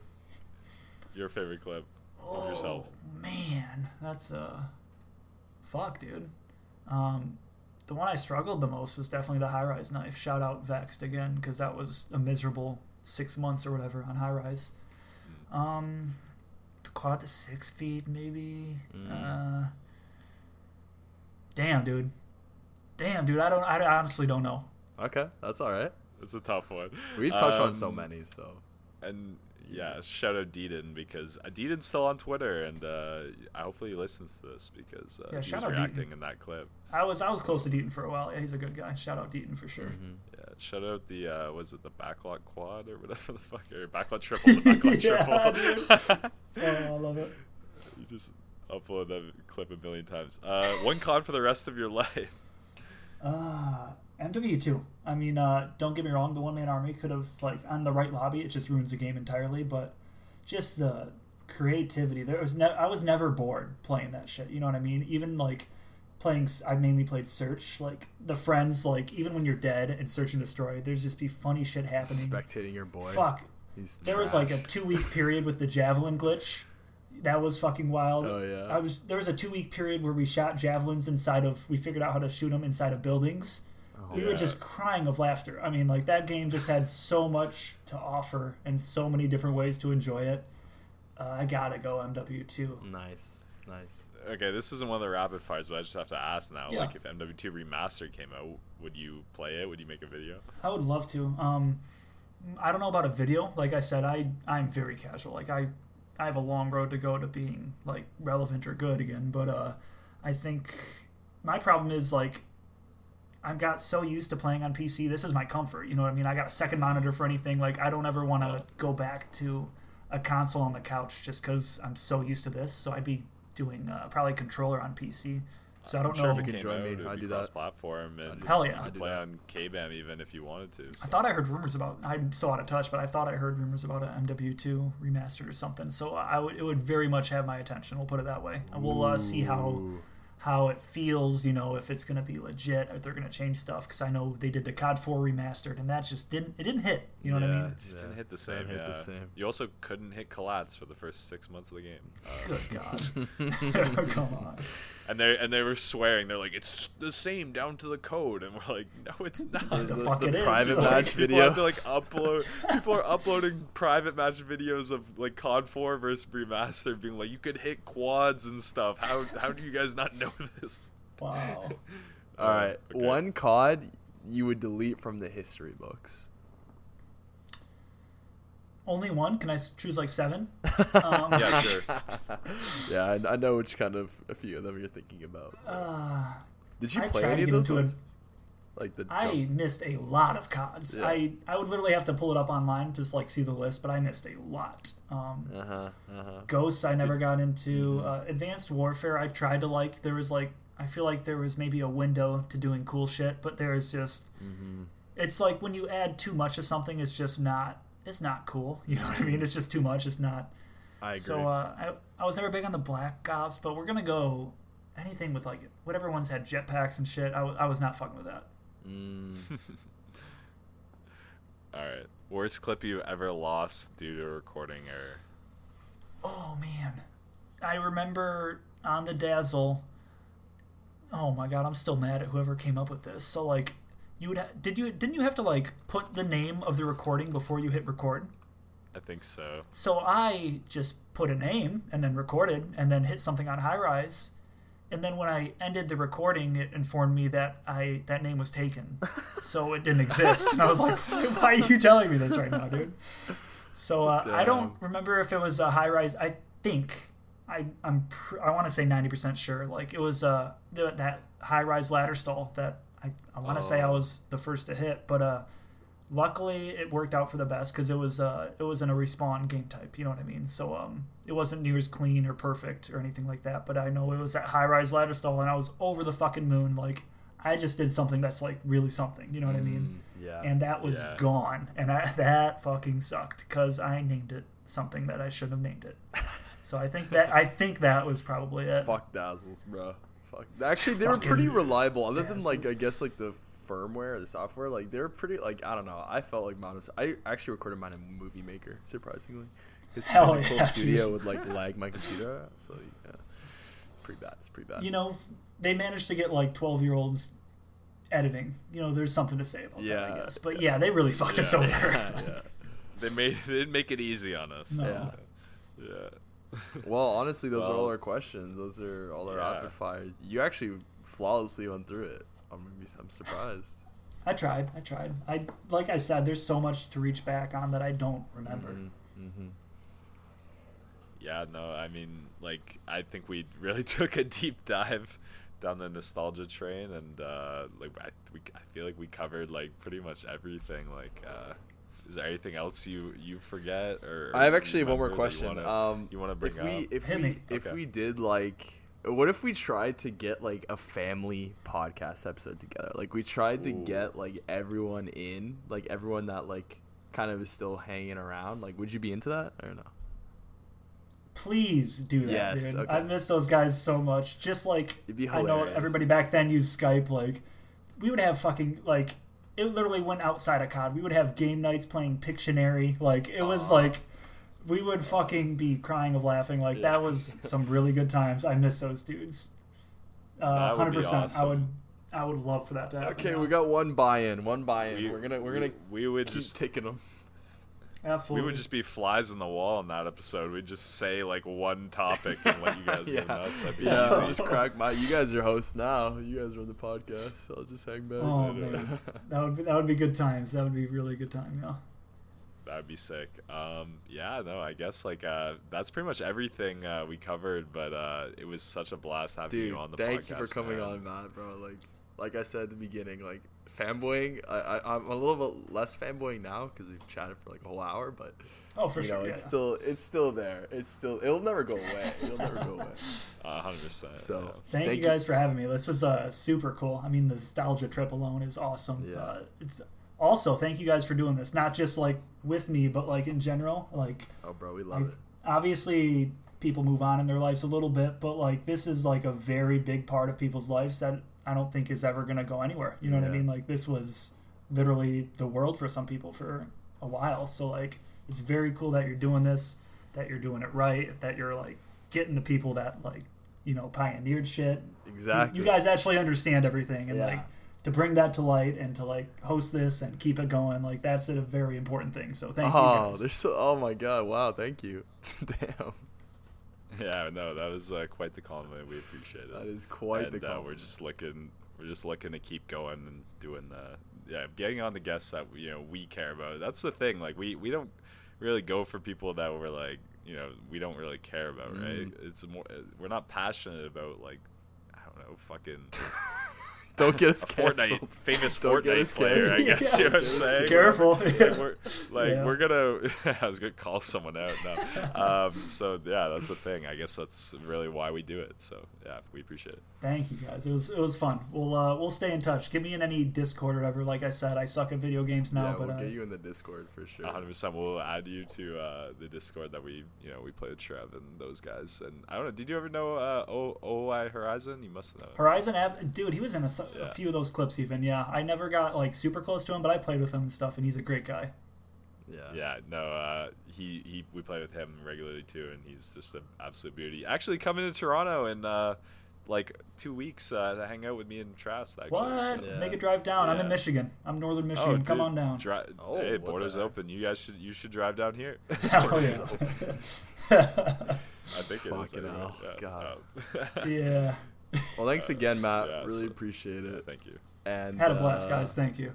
Your favorite clip of yourself? Oh man, that's uh, fuck, dude. Um, the one I struggled the most was definitely the high rise knife. Shout out Vexed again, because that was a miserable six months or whatever on high rise. Um, the quad to six feet maybe. Uh, damn, dude. Damn, dude. I don't. I honestly don't know. Okay, that's all right. It's a tough one. We've touched on so Um, many, so And yeah, shout out Deedon because uh, Deedon's still on Twitter, and uh, hopefully he listens to this because uh, Yeah, he was reacting Deaton. in that clip. I was I was close to Deaton for a while. Yeah, he's a good guy. Shout out Deaton for sure. Mhm. Shout out the uh, was it the backlot quad or whatever the fuck or backlot triple, the backlot Yeah, triple. Oh, I love it. you just upload that clip a million times. Uh, one con for the rest of your life. Uh, MW2. I mean, uh, don't get me wrong, the one man army could have, like, on the right lobby, it just ruins the game entirely, but just the creativity. There was ne- I was never bored playing that shit. You know what I mean? Even, like, playing, I mainly played Search. Like, the friends, like, even when you're dead and Search and Destroy, there's just be funny shit happening. spectating your boy. Fuck. He's There was, like, a two week period with the Javelin glitch. That was fucking wild. Oh yeah. I was there was a two week period where we shot javelins inside of we figured out how to shoot them inside of buildings. Oh, we Yeah. were just crying of laughter. I mean, like that game just had so much to offer and so many different ways to enjoy it. Uh, I gotta go MW two. Nice. Nice. Okay, this isn't one of the rapid fires, but I just have to ask now. Yeah. Like, if MW2 Remastered came out, would you play it? Would you make a video? I would love to. Um, I don't know about a video. Like I said, I I'm very casual. Like I I have a long road to go to being like relevant or good again. But uh, I think my problem is like I've got so used to playing on PC. This is my comfort. You know what I mean? I got a second monitor for anything. Like I don't ever want to go back to a console on the couch just because I'm so used to this. So I'd be doing uh, probably controller on PC. So I don't sure know. if it You came can join out, me. it'd I'd do that. cross-platform, and Hell yeah. you I'd could play that. on K-BAM even if you wanted to. I thought I heard rumors about. I'm so out of touch, but I thought I heard rumors about a MW2 remastered or something. So I would. It would very much have my attention. We'll put it that way. And we'll uh, see how Ooh. How it feels. You know, if it's gonna be legit, if they're gonna change stuff. Because I know they did the COD 4 remastered, and that just didn't. It didn't hit. You know what I mean? It just Yeah, didn't hit the same. hit the same. You also couldn't hit collats for the first six months of the game. Uh, Good God. Come on. and they and they were swearing. They're like, "It's the same down to the code," and we're like, "No, it's not." The fuck it is. private Like, match people video. have to like upload. people are uploading private match videos of like COD 4 versus remastered, being like, "You could hit quads and stuff." How how do you guys not know this? Wow. All right. Okay. One COD you would delete from the history books. Only one? Can I choose like seven? Um, Yeah, sure. yeah, I, I know which kind of a few of them you're thinking about. Uh, Did you I play any of those into it. ones? Like the I jump- missed a lot of CODs. Yeah. I I would literally have to pull it up online just like see the list, but I missed a lot. Um, Uh-huh. Uh-huh. Ghosts I never got into. Mm-hmm. Uh, Advanced Warfare I tried to like. There was like I feel like there was maybe a window to doing cool shit, but there is just Mm-hmm. it's like when you add too much of something, it's just not. It's not cool. You know what I mean? It's just too much. It's not. I agree. So uh, I I was never big on the Black Ops, but we're gonna go anything with like whatever ones had jetpacks and shit. I, w- I was not fucking with that. Mm, All right. Worst clip you ever lost due to a recording error. Oh man, I remember on the Dazzle. Oh my god, I'm still mad at whoever came up with this. So like, you would ha- did you didn't you have to like put the name of the recording before you hit record? I think so. So I just put a name and then recorded and then hit something on high rise. And then when I ended the recording, it informed me that I that name was taken, so it didn't exist. And I was like, "Why are you telling me this right now, dude?" So uh, I don't remember if it was a high rise. I think I I'm pr- I want to say ninety percent sure. Like it was uh the, that high rise ladder stall that I I want to say I Oh. was the first to hit, but uh luckily it worked out for the best because it was uh it was in a respawn game type you know what i mean so um it wasn't near as clean or perfect or anything like that but i know it was that high rise ladder stall and i was over the fucking moon like i just did something that's like really something you know what i mean mm, yeah. and that was Yeah. gone and I, that fucking sucked because i named it something that i shouldn't have named it so i think that i think that was probably it Fuck dazzles, bro. Fuck. Actually, they were pretty reliable. Other than like. I guess like the firmware, or the software, like they're pretty. Like I don't know. I felt like mine was. I actually recorded mine in Movie Maker, surprisingly. His Hell yeah, Studio would like lag my computer. out, So yeah, pretty bad. It's pretty bad. you know they managed to get like 12 year olds editing you know there's something to say about that Yeah. i guess but yeah they really fucked us over yeah, yeah. They made they didn't make it easy on us. No. Yeah. Yeah. Well, honestly, those are all our questions. Those are all our Yeah. rapid fire. You actually flawlessly went through it. I'm I'm surprised. I tried. I tried. I like I said, there's so much to reach back on that I don't remember. Mm-hmm. Yeah, no, I mean, like, I think we really took a deep dive down the nostalgia train, and uh, like, I, we, I feel like we covered like pretty much everything. Like, uh, is there anything else you you forget or? I have actually one more remember that you question. wanna- um, you wanna bring if we up? if we if Okay. we did like, what if we tried to get like a family podcast episode together? Like we tried to Ooh. get like everyone in, like everyone that like kind of is still hanging around. Like, would you be into that or no? Please do that, Yes, dude. okay. I miss those guys so much. Just like I know everybody back then used Skype. Like we would have fucking like it literally went outside of COD. We would have game nights playing Pictionary. Like it was like we would fucking be crying of laughing. Like Yeah. that was some really good times. I miss those dudes. Uh, Hundred be percent. I would. I would love for that to happen. Okay, yeah. we got one buy-in. One buy-in. We- We, are gonna we're we- gonna we would keep just taking them. absolutely. we would just be flies in the wall in that episode. We'd just say like one topic and let you guys yeah, go nuts. That'd be yeah. Easy. just crack my. You guys are hosts now. You guys run the podcast. So I'll just hang back. Oh man, that would be, that would be good times. That would be really good time. Yeah. That'd be sick. Um, yeah, no, I guess like uh, that's pretty much everything uh, we covered. But uh, it was such a blast having Dude, you on the thank podcast. Thank you for coming man. on, Matt, bro. Like, like I said at the beginning, like fanboying. I, I I'm a little bit less fanboying now because we've chatted for like a whole hour, but Oh, for you sure. know, yeah, it's yeah. still it's still there. It's still it'll never go away. It'll never go away. A hundred percent. So Thank, you guys for having me. This was uh, super cool. I mean, the nostalgia trip alone is awesome. Yeah. Uh, it's also thank you guys for doing this, not just like with me, but like in general. Like, Oh, bro, we love like it. obviously people move on in their lives a little bit, but like this is like a very big part of people's lives that I don't think is ever gonna go anywhere. You know what I mean? Like this was literally the world for some people for a while. So like it's very cool that you're doing this, that you're doing it right, that you're like getting the people that like you know pioneered shit. Exactly. You guys actually understand everything and Yeah. like to bring that to light and to like host this and keep it going like that's a very important thing. So thank you oh, guys. there's so. Oh my god! Wow, thank you. Damn, Yeah, no, that was uh, quite the compliment. We appreciate it. that is quite and, the. uh, we're just looking, we're just looking to keep going and doing the, yeah, getting on the guests that you know we care about. That's the thing. Like we we don't really go for people that we're like, you know, we don't really care about, right? Mm. It's more, uh, we're not passionate about like, I don't know, fucking. don't get us a canceled. Fortnite famous Don't get us Fortnite player. I guess Yeah. you know what I'm saying. Careful. Like, we're, like Yeah. we're gonna. I was gonna call someone out now. Um, so yeah, that's the thing. I guess that's really why we do it. So yeah, we appreciate it. Thank you guys. It was it was fun. We'll uh, we'll stay in touch. Get me in any Discord or whatever. Like I said, I suck at video games now, yeah, but we'll uh, get you in the Discord for sure. 100. percent We'll add you to uh, the Discord that we you know we play with Trev and those guys. And I don't know. Did you ever know uh, o- OI Horizon? You must know. Horizon app, dude, he was in a, s- a Yeah. few of those clips. Even yeah, I never got like super close to him, but I played with him and stuff, and he's a great guy. Yeah. Yeah, no, uh, he, he we play with him regularly too, and he's just an absolute beauty. Actually, coming to Toronto in uh, like two weeks uh, to hang out with me and Trask. Actually, What? so- Yeah. Make a drive down. I'm in Michigan. I'm northern Oh, Michigan. Come on down. Dri- Oh, hey, borders open. You guys should you should drive down here. Hell yeah. I think it is. Fucking anyway. hell. Yeah, God. um, yeah. Well, thanks again, Matt. Yeah, really so- appreciate yeah, it. thank you. And Had a blast, uh, guys. Thank you.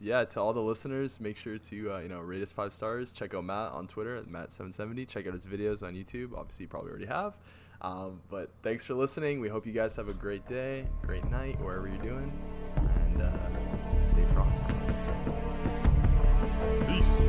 yeah, to all the listeners, make sure to uh, you know rate us five stars. Check out Matt on Twitter at Matt770. Check out his videos on YouTube. Obviously, you probably already have. Um, but thanks for listening. We hope you guys have a great day, great night, wherever you're doing, and uh, stay frosty. Peace.